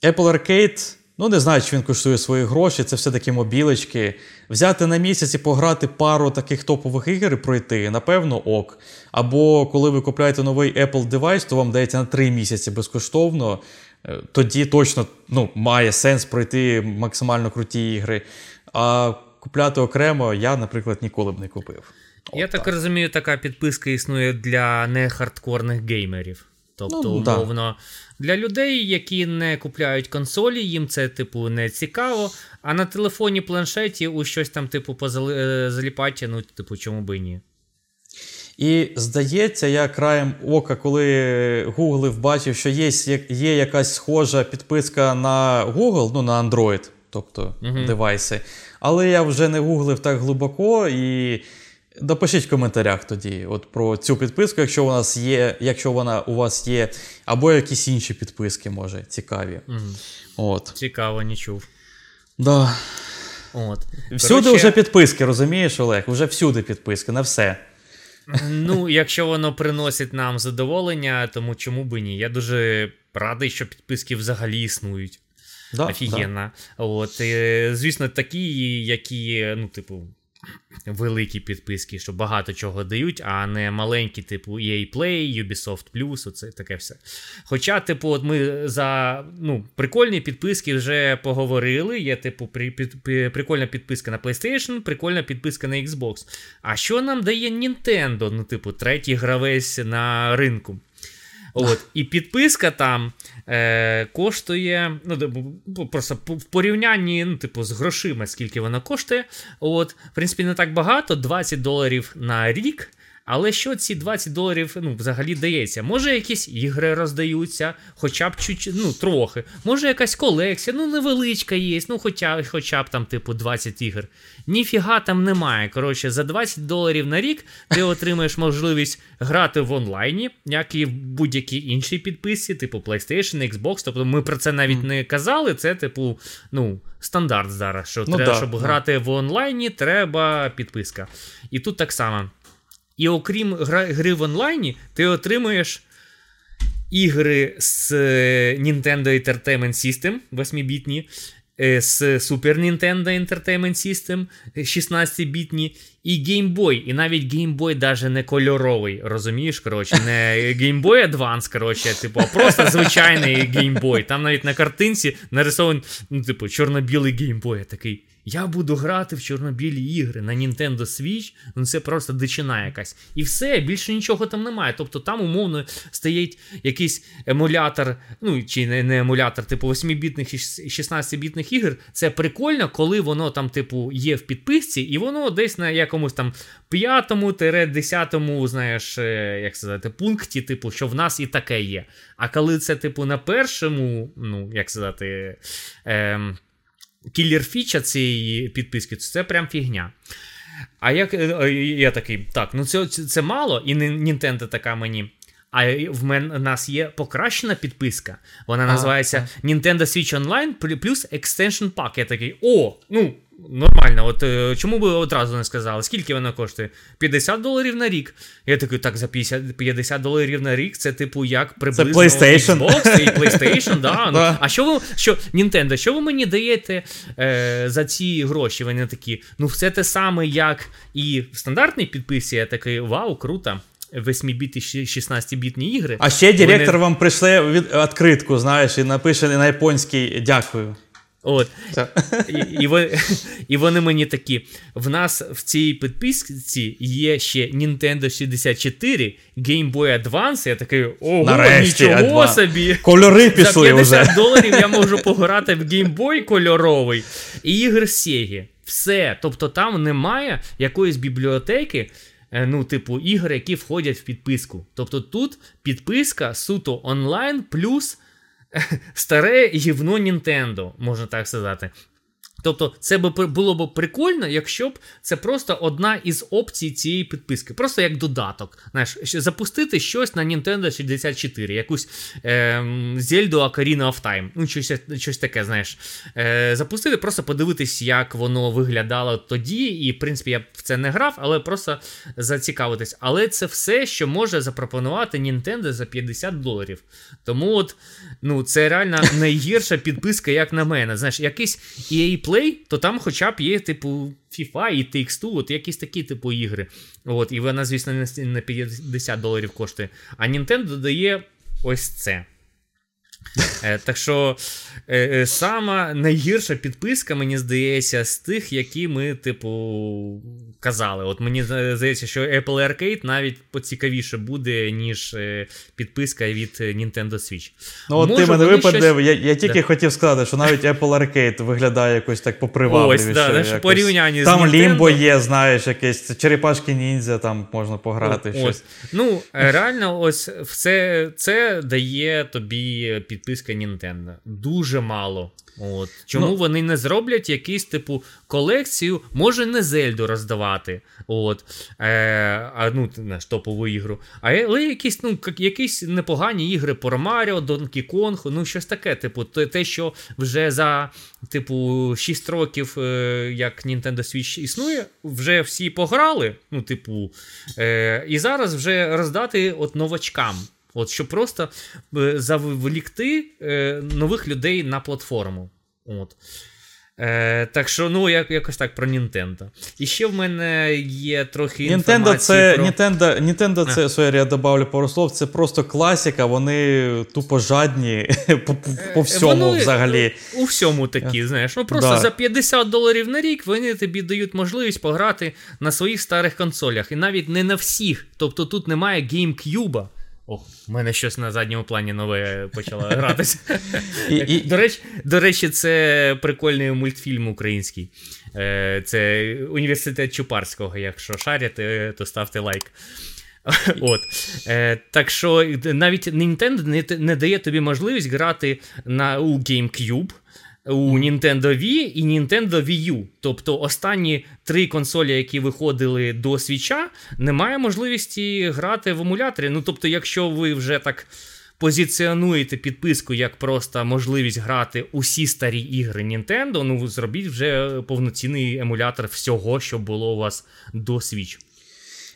Apple Arcade, ну не знаю, чи він коштує свої гроші, це все-таки мобілочки. Взяти на місяць і пограти пару таких топових ігор і пройти, напевно, ок. Або коли ви купляєте новий Apple девайс, то вам дається на 3 місяці безкоштовно. Е, Тоді точно ну, має сенс пройти максимально круті ігри. А купляти окремо я, наприклад, ніколи б не купив. Я От так розумію, така підписка існує для нехардкорних геймерів. Тобто, Ну, да. умовно, для людей, які не купляють консолі, їм це, типу, не цікаво. А на телефоні, планшеті у щось там, типу, позали- е, ну, типу, чому би і ні. І здається, я краєм ока, коли гуглив, бачив, що є, є якась схожа підписка на Google, ну на Android, тобто Мгм. девайси. Але я вже не гуглив так глибоко і. Напишіть в коментарях тоді от про цю підписку, якщо у нас є, якщо вона у вас є, або якісь інші підписки, може, цікаві. Мгм. От. Цікаво, не чув. Да. От. Всюди Коротше, вже підписки, розумієш, Олег? Уже всюди підписки, на все. Ну, якщо воно приносить нам задоволення, тому чому би ні? Я дуже радий, що підписки взагалі існують. Да, Офігенно. От, е, звісно, такі, які, ну, типу, великі підписки, що багато чого дають, а не маленькі, типу EA Play, Ubisoft Plus, оце таке все. Хоча, типу, от ми за ну, прикольні підписки вже поговорили. Є, типу, при, під, пі- прикольна підписка на PlayStation, прикольна підписка на Xbox. А що нам дає Nintendo? Ну, типу, третій гравець на ринку. От, і підписка там е, коштує, ну, просто в порівнянні, ну, типу, з грошима, скільки вона коштує. От, в принципі, не так багато, 20 доларів на рік. Але що ці 20 доларів ну, взагалі дається? Може, якісь ігри роздаються, хоча б чуть, ну, трохи. Може, якась колекція, ну невеличка є, ну хоча, хоча б там, типу, 20 ігор. Ніфіга там немає. Коротше, за 20 доларів на рік ти отримаєш можливість грати в онлайні, як і в будь-якій іншій підписці, типу PlayStation, Xbox. Тобто ми про це навіть не казали. Це, типу, ну, стандарт зараз. Що Ну треба, да, щоб да. грати в онлайні, треба підписка. І тут так само. І окрім гри в онлайні, ти отримуєш ігри з е, Nintendo Entertainment System 8-бітні, е, з Super Nintendo Entertainment System 16-бітні, і Boy. І навіть Boy даже не кольоровий, розумієш? Коротше, не Boy Advance, коротше, типу, а просто звичайний Boy. Там навіть на картинці нарисований, ну, типу, чорно-білий Boy. Я такий. Я буду грати в чорно-білі ігри на Nintendo Switch, ну це просто дичина якась. І все, більше нічого там немає. Тобто там умовно стоїть якийсь емулятор, ну чи не, не емулятор, типу 8-бітних і 16-бітних ігор. Це прикольно, коли воно там, типу, є в підписці, і воно десь на якомусь там п'ятому-десятому, знаєш, е, як сказати, пункті, типу, що в нас і таке є. А коли це, типу, на першому, ну, як сказати, ем, кілер фіча цієї підписки, то це прям фігня. А як е, е, я такий, так, ну це, це, мало, і Nintendo така мені. А в мене в нас є покращена підписка. Вона називається Nintendo Switch Online плюс Extension Pack. Я такий, о, ну, нормально. От е, чому би одразу не сказали? Скільки вона коштує? 50 доларів на рік. Я такий, так, за 50, 50 доларів на рік це, типу, як приблизно PlayStation. Xbox і PlayStation, да. Ну, Да. а що ви, що, Nintendo, що ви мені даєте е, за ці гроші? Вони такі, ну все те саме, як і в стандартній підписці. Я такий, вау, круто. 8-біти, 16-бітні ігри. А ще директор Вони- вам прийшле від відкритку, знаєш, і напише на японській дякую. От. І, і, вони, і вони мені такі: в нас в цій підписці є ще Nintendo 64, Game Boy Advance. Я такий, ого, Нарешті, нічого Advance. собі. Кольори За 50 вже. доларів я можу пограти в Game Boy кольоровий і ігри Sega. Все. Тобто там немає якоїсь бібліотеки. е, Ну, типу, ігри, які входять в підписку. Тобто тут підписка суто онлайн плюс старе гівно Нінтендо, можна так сказати. Тобто, це б було б прикольно, якщо б це просто одна із опцій цієї підписки, просто як додаток. Знаєш, запустити щось на Nintendo 64, якусь е, Zelda Ocarina of Time, ну щось щось таке, знаєш. Е, Запустити, просто подивитись, як воно виглядало тоді. І, в принципі, я в це не грав, але просто зацікавитись. Але це все, що може запропонувати Nintendo за 50 доларів. Тому от, ну, це реально найгірша підписка, як на мене. Знаєш, якийсь EA Play, то там хоча б є, типу, FIFA і TX2, от якісь такі типу ігри. От, І вона, звісно, не 50 доларів коштує. А Nintendo додає ось це. Е, так що е, е, сама найгірша підписка, мені здається, з тих, які ми, типу, казали. От мені здається, що Apple Arcade навіть поцікавіше буде, ніж підписка від Nintendo Switch. Ну, от Може, ти мене випадив, щось... я я тільки да. хотів сказати, що навіть Apple Arcade виглядає якось так попривабливіше. Ось, да, якось. порівнянні Там Лімбо є, знаєш, якесь черепашки ніндзя, там можна пограти. О, щось. Ось. Ну, реально, ось все це дає тобі підписка Nintendo. Дуже мало. От. Чому ну, вони не зроблять якийсь типу колекцію, може не Зельду роздавати, от, е, а, ну, наш топову ігру, але якісь ну, якісь непогані ігри про Маріо, Donkey Kong, ну щось таке, типу, те, що вже за типу, 6 років, е, як Nintendo Switch існує, вже всі пограли. ну, типу, е, І зараз вже роздати от новачкам. От щоб просто е, завлікти е, нових людей на платформу. От. Е, Так що, ну, як, якось так про Nintendo. І ще в мене є трохи інформації це, про... Nintendo, Nintendo це, sorry, я добавлю пару слов, це просто класіка, вони тупо жадні по, по всьому вони, взагалі. У всьому такі, знаєш. Ну просто да. за 50 доларів на рік вони тобі дають можливість пограти на своїх старих консолях. І навіть не на всіх. Тобто тут немає GameCube. Ох, в мене щось на задньому плані нове почало гратися. До речі, до речі, це прикольний мультфільм український. Е, це університет Чупарського. Якщо шарите, то ставте лайк. От. Е, Так що навіть Nintendo не, не дає тобі можливість грати на у GameCube у Nintendo Wii і Nintendo Wii U. Тобто останні три консолі, які виходили до свіча, немає можливості грати в емуляторі. Ну тобто, якщо ви вже так. Позиціонуєте підписку як просто можливість грати усі старі ігри Nintendo, ну зробіть вже повноцінний емулятор всього, що було у вас до Switch.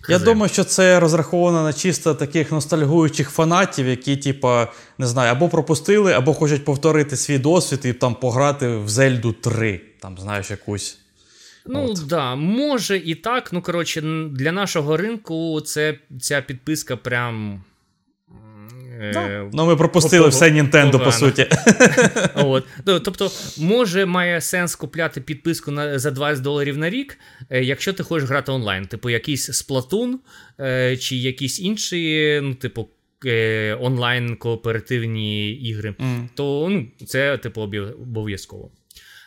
Я думаю, що це розраховано на чисто таких ностальгуючих фанатів, які, типа, не знаю, або пропустили, або хочуть повторити свій досвід і там пограти в Зельду 3. Там, знаєш, якусь. Ну так, да, може і так. Ну, коротше, для нашого ринку це ця підписка прям. Е, ну, ми пропустили все Нінтендо, по суті. От. Тобто, може, має сенс купляти підписку на, за 20 доларів на рік, е, якщо ти хочеш грати онлайн, типу якийсь Splatoon е, чи якісь інші, ну, типу, онлайн кооперативні ігри, mm. то ну, це типу обов'язково.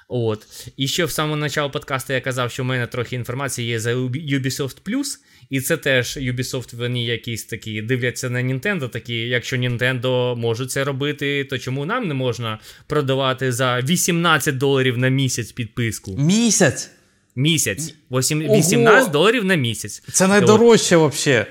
От. І ще в самому початку подкасту я казав, що в мене трохи інформації є за Ubisoft Plus. І це теж Ubisoft, вони якісь такі дивляться на Nintendo, такі, якщо Nintendo може це робити, то чому нам не можна продавати за 18 доларів на місяць підписку? Місяць? Місяць. 18 Ого! доларів на місяць. Це найдорожче взагалі.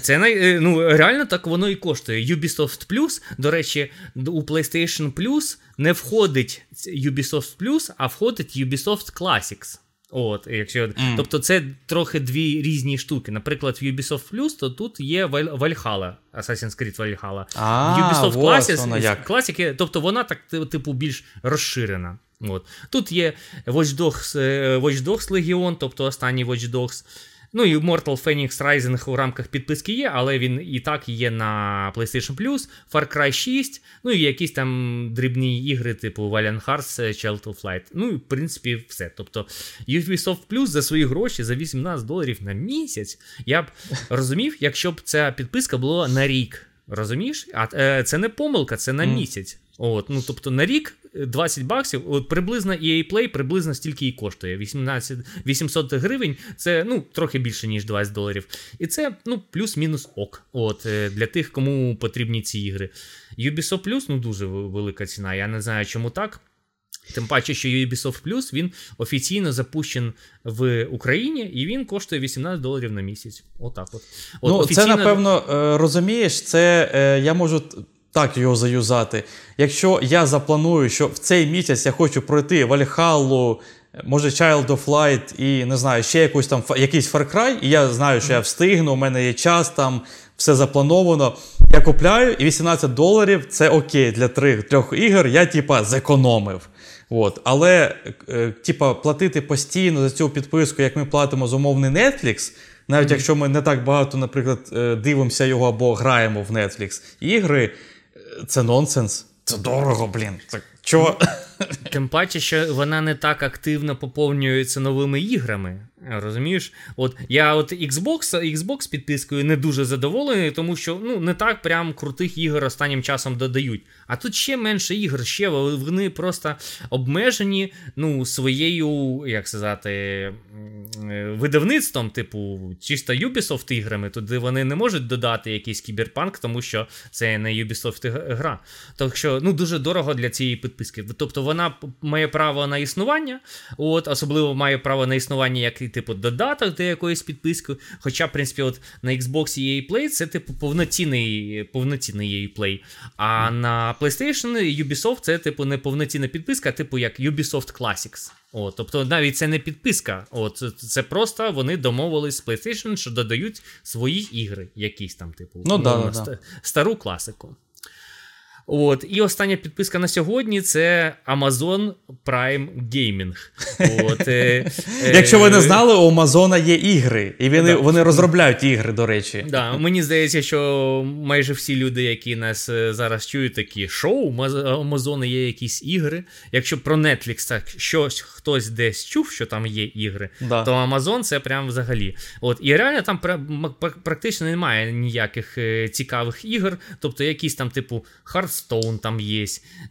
Це най... ну, реально так воно і коштує. Ubisoft Plus, до речі, у PlayStation Plus не входить Ubisoft Plus, а входить Ubisoft Classics. От, якщо, mm. Тобто це трохи дві різні штуки. Наприклад, в Ubisoft Plus, то тут є Valhalla, Assassin's Creed Valhalla. А, в Ubisoft Classics, Classic, тобто вона так типу більш розширена. От. Тут є Watch Dogs, е, Watch Dogs Legion, тобто останній Watch Dogs. Ну і Mortal Phoenix Rising у рамках підписки є, але він і так є на PlayStation Plus, Far Cry 6, ну і якісь там дрібні ігри, типу Valiant Hearts, Child of Light. Ну і в принципі все. Тобто Ubisoft Plus за свої гроші за 18 доларів на місяць. Я б розумів, якщо б ця підписка була на рік. Розумієш? А е, це не помилка, це на місяць. От, ну Тобто на рік 20 баксів, от приблизно EA Play приблизно стільки і коштує. 18, 800 гривень це ну, трохи більше, ніж 20 доларів. І це ну, плюс-мінус ок. От, е, Для тих, кому потрібні ці ігри. Ubisoft Plus ну, дуже велика ціна. Я не знаю, чому так. Тим паче, що Ubisoft Plus він офіційно запущен в Україні і він коштує 18 доларів на місяць. Отак от. от ну, офіційно... Це, напевно, е, розумієш, це е, я можу так його заюзати. Якщо я запланую, що в цей місяць я хочу пройти Вальхаллу, може, Child of Light і не знаю, ще якусь там якийсь Far Cry, і я знаю, що я встигну, у мене є час там. Все заплановано. Я купляю, і 18 доларів це окей для трьох, трьох ігор. Я, типа, зекономив. От. Але, е, типа, платити постійно за цю підписку, як ми платимо за умовний Netflix, навіть mm-hmm. якщо ми не так багато, наприклад, е, дивимося його або граємо в Netflix ігри, це нонсенс. Це дорого, блін. Це чого? Тим паче, що вона не так активно поповнюється новими іграми. Розумієш? От я от Xbox Xbox підпискою не дуже задоволений, тому що ну не так прям крутих ігор останнім часом додають. А тут ще менше ігор, ще вони просто обмежені ну, своєю, як сказати, видавництвом, типу, чисто Ubisoft іграми, туди вони не можуть додати якийсь кіберпанк, тому що це не Ubisoft гра. Так що ну, дуже дорого для цієї підписки. Тобто вона має право на існування, от, особливо має право на існування як типу, додаток до якоїсь підписки. Хоча, в принципі, от на Xbox EA Play це, типу, повноцінний повноцінний EA Play. А mm. на PlayStation Ubisoft це, типу, не повноцінна підписка, а типу як Ubisoft Classics. О, тобто навіть це не підписка. От, Це просто вони домовились з PlayStation, що додають свої ігри, якісь там, типу, ну, да, да, да. стару класику. От, І остання підписка на сьогодні це Amazon Prime Gaming. От, е, Якщо ви не знали, у Amazon є ігри, і вони, да. вони розробляють ігри, до речі. Да, Мені здається, що майже всі люди, які нас е, зараз чують, такі шоу, у Amazon є якісь ігри. Якщо про Netflix так щось хтось десь чув, що там є ігри, да. то Amazon це прям взагалі. От, І реально там практично немає ніяких е, цікавих ігор, тобто якісь там, типу, Hearthstone, Hearthstone там є.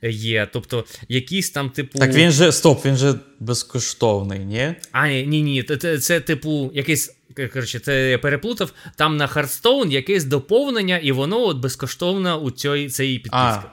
є. Тобто, якісь там, типу. Так він же стоп, він же безкоштовний, ні? А, ні, ні, ні. Це, це, типу, якийсь. Коротше, це я переплутав. Там на Hearthstone якесь доповнення, і воно от безкоштовно у цій цій.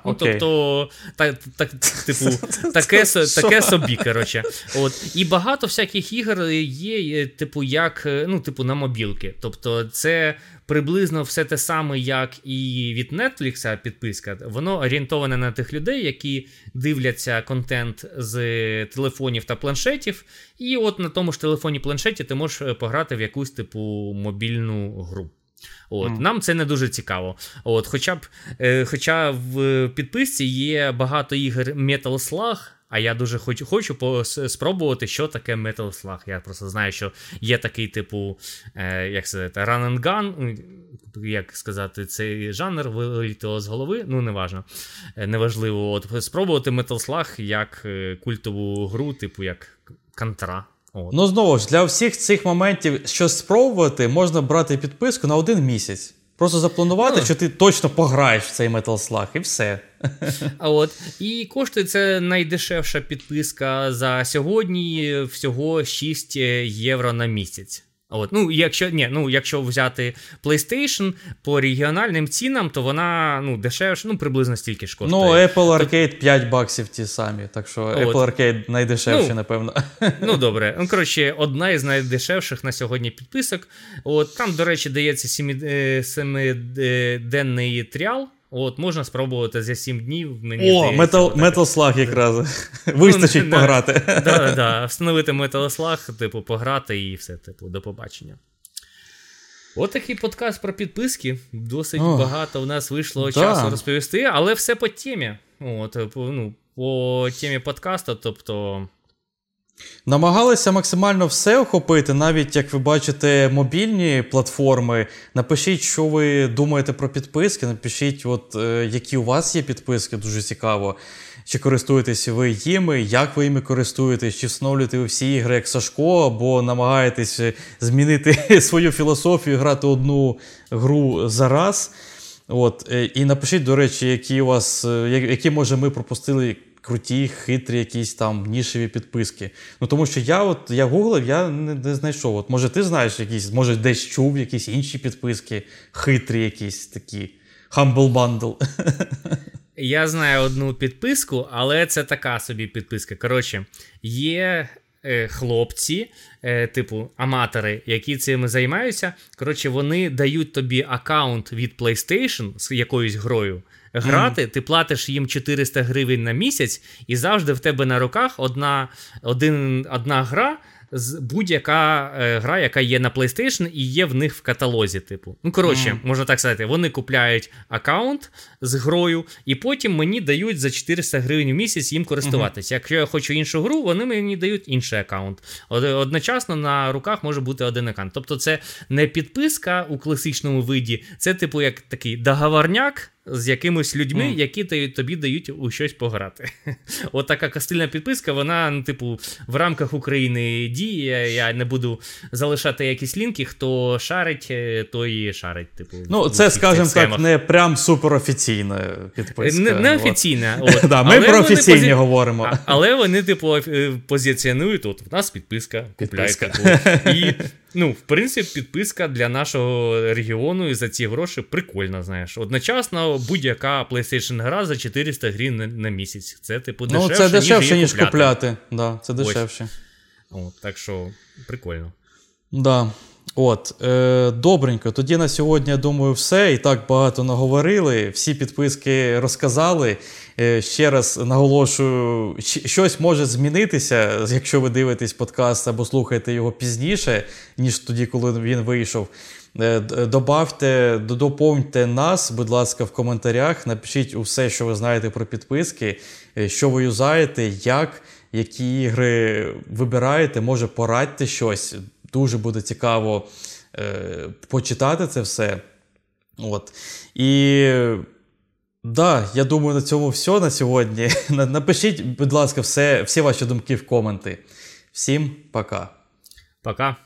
Ну, тобто, так, так, типу, таке таке собі. коротше. От. І багато всяких ігор є, типу, як ну, типу, на мобілки. Тобто, це приблизно все те саме, як і від Netflix підписка, воно орієнтоване на тих людей, які дивляться контент з телефонів та планшетів. І от на тому ж телефоні планшеті ти можеш е, пограти в якусь типу мобільну гру. От, mm. Нам це не дуже цікаво. От, Хоча б, е, хоча в підписці є багато ігор Metal Slug, а я дуже хочу хочу спробувати, що таке Metal Slug. Я просто знаю, що є такий типу, е, як сказати, run and gun, як сказати, цей жанр вилітіло з голови, ну неважно, е, неважливо. От Спробувати Metal Slug як е, культову гру, типу як Кантра. От. Ну, знову ж, для всіх цих моментів, щось спробувати, можна брати підписку на один місяць. Просто запланувати, ну. що ти точно пограєш в цей Metal Slug, і все. А от І коштує це найдешевша підписка за сьогодні, всього 6 євро на місяць. От, ну, Якщо ні, ну, якщо взяти PlayStation по регіональним цінам, то вона ну, дешевша, ну, приблизно стільки ж коштує. Ну, Apple Arcade 5 баксів ті самі, так що От. Apple Arcade найдешевший, ну, напевно. Ну, добре. Ну, коротше, одна із найдешевших на сьогодні підписок. От, Там, до речі, дається 7-денний е, тріал. От, можна спробувати за 7 днів. Мені О, здається, Metal, Metal Slug якраз. Вистачить ну, пограти. Да, да, Встановити Metal Slug, типу, пограти і все, типу, до побачення. От такий подкаст про підписки. Досить О, багато в нас вийшло да. часу розповісти, але все по темі. От, ну, По темі подкасту, тобто. Намагалися максимально все охопити, навіть як ви бачите, мобільні платформи. Напишіть, що ви думаєте про підписки. Напишіть, от, е, які у вас є підписки, дуже цікаво. Чи користуєтесь ви їми, як ви їми користуєтесь, чи встановлюєте ви всі ігри як Сашко, або намагаєтесь змінити свою філософію, грати одну гру за раз. От, е, І напишіть, до речі, які у вас, е, які може ми пропустили круті, хитрі, якісь там нішеві підписки. Ну тому що я от я гуглив, я не, не знайшов. От Може, ти знаєш якісь, може, десь чув якісь інші підписки, хитрі якісь такі. Humble Bundle. Я знаю одну підписку, але це така собі підписка. Коротше, є е, хлопці, е, типу аматори, які цим займаються. Коротше, вони дають тобі аккаунт від PlayStation з якоюсь грою. Грати, ти платиш їм 400 гривень на місяць, і завжди в тебе на руках одна, один, одна гра. З будь-яка е, гра, яка є на PlayStation і є в них в каталозі. Типу, ну коротше, Мгм. можна так сказати, вони купляють аккаунт з грою, і потім мені дають за 400 гривень в місяць їм користуватися. Якщо я хочу іншу гру, вони мені дають інший аккаунт. Од- Одночасно на руках може бути один аккаунт. Тобто, це не підписка у класичному виді, це типу як такий договорняк. З якимись людьми, Мгм. які тобі- дають у щось пограти. От така кастильна підписка, вона, ну, типу, в рамках України діє. Я не буду залишати якісь лінки. Хто шарить, е, той шарить. Типу, Ну, це, скажімо так, не прям суперофіційна підписка. Не, не офіційна. От. Да, ми про офіційні позі- говоримо. А, але вони, типу, е, позиціонують, от в нас підписка, Підписка. І, ну, в принципі, підписка для нашого регіону і за ці гроші прикольна, знаєш. Одночасно будь-яка PlayStation гра за 400 гривень на, на місяць. Це, типу, Ну, це дешевше, її ніж купляти. Да, це Ось. дешевше. От, так що, прикольно. Да. От, е, добренько. Тоді на сьогодні, я думаю, все. І так багато наговорили. Всі підписки розказали. Е, ще раз наголошую, щось може змінитися, якщо ви дивитесь подкаст або слухаєте його пізніше, ніж тоді, коли він вийшов. Е, д- Добавте, доповньте нас, будь ласка, в коментарях. Напишіть усе, що ви знаєте про підписки, е, що ви юзаєте, як, які ігри вибираєте, може порадьте щось. Дуже буде цікаво е, почитати це все. От. І да, я думаю, на цьому все на сьогодні. Напишіть, будь ласка, все, всі ваші думки в коменти. Всім пока. Пока.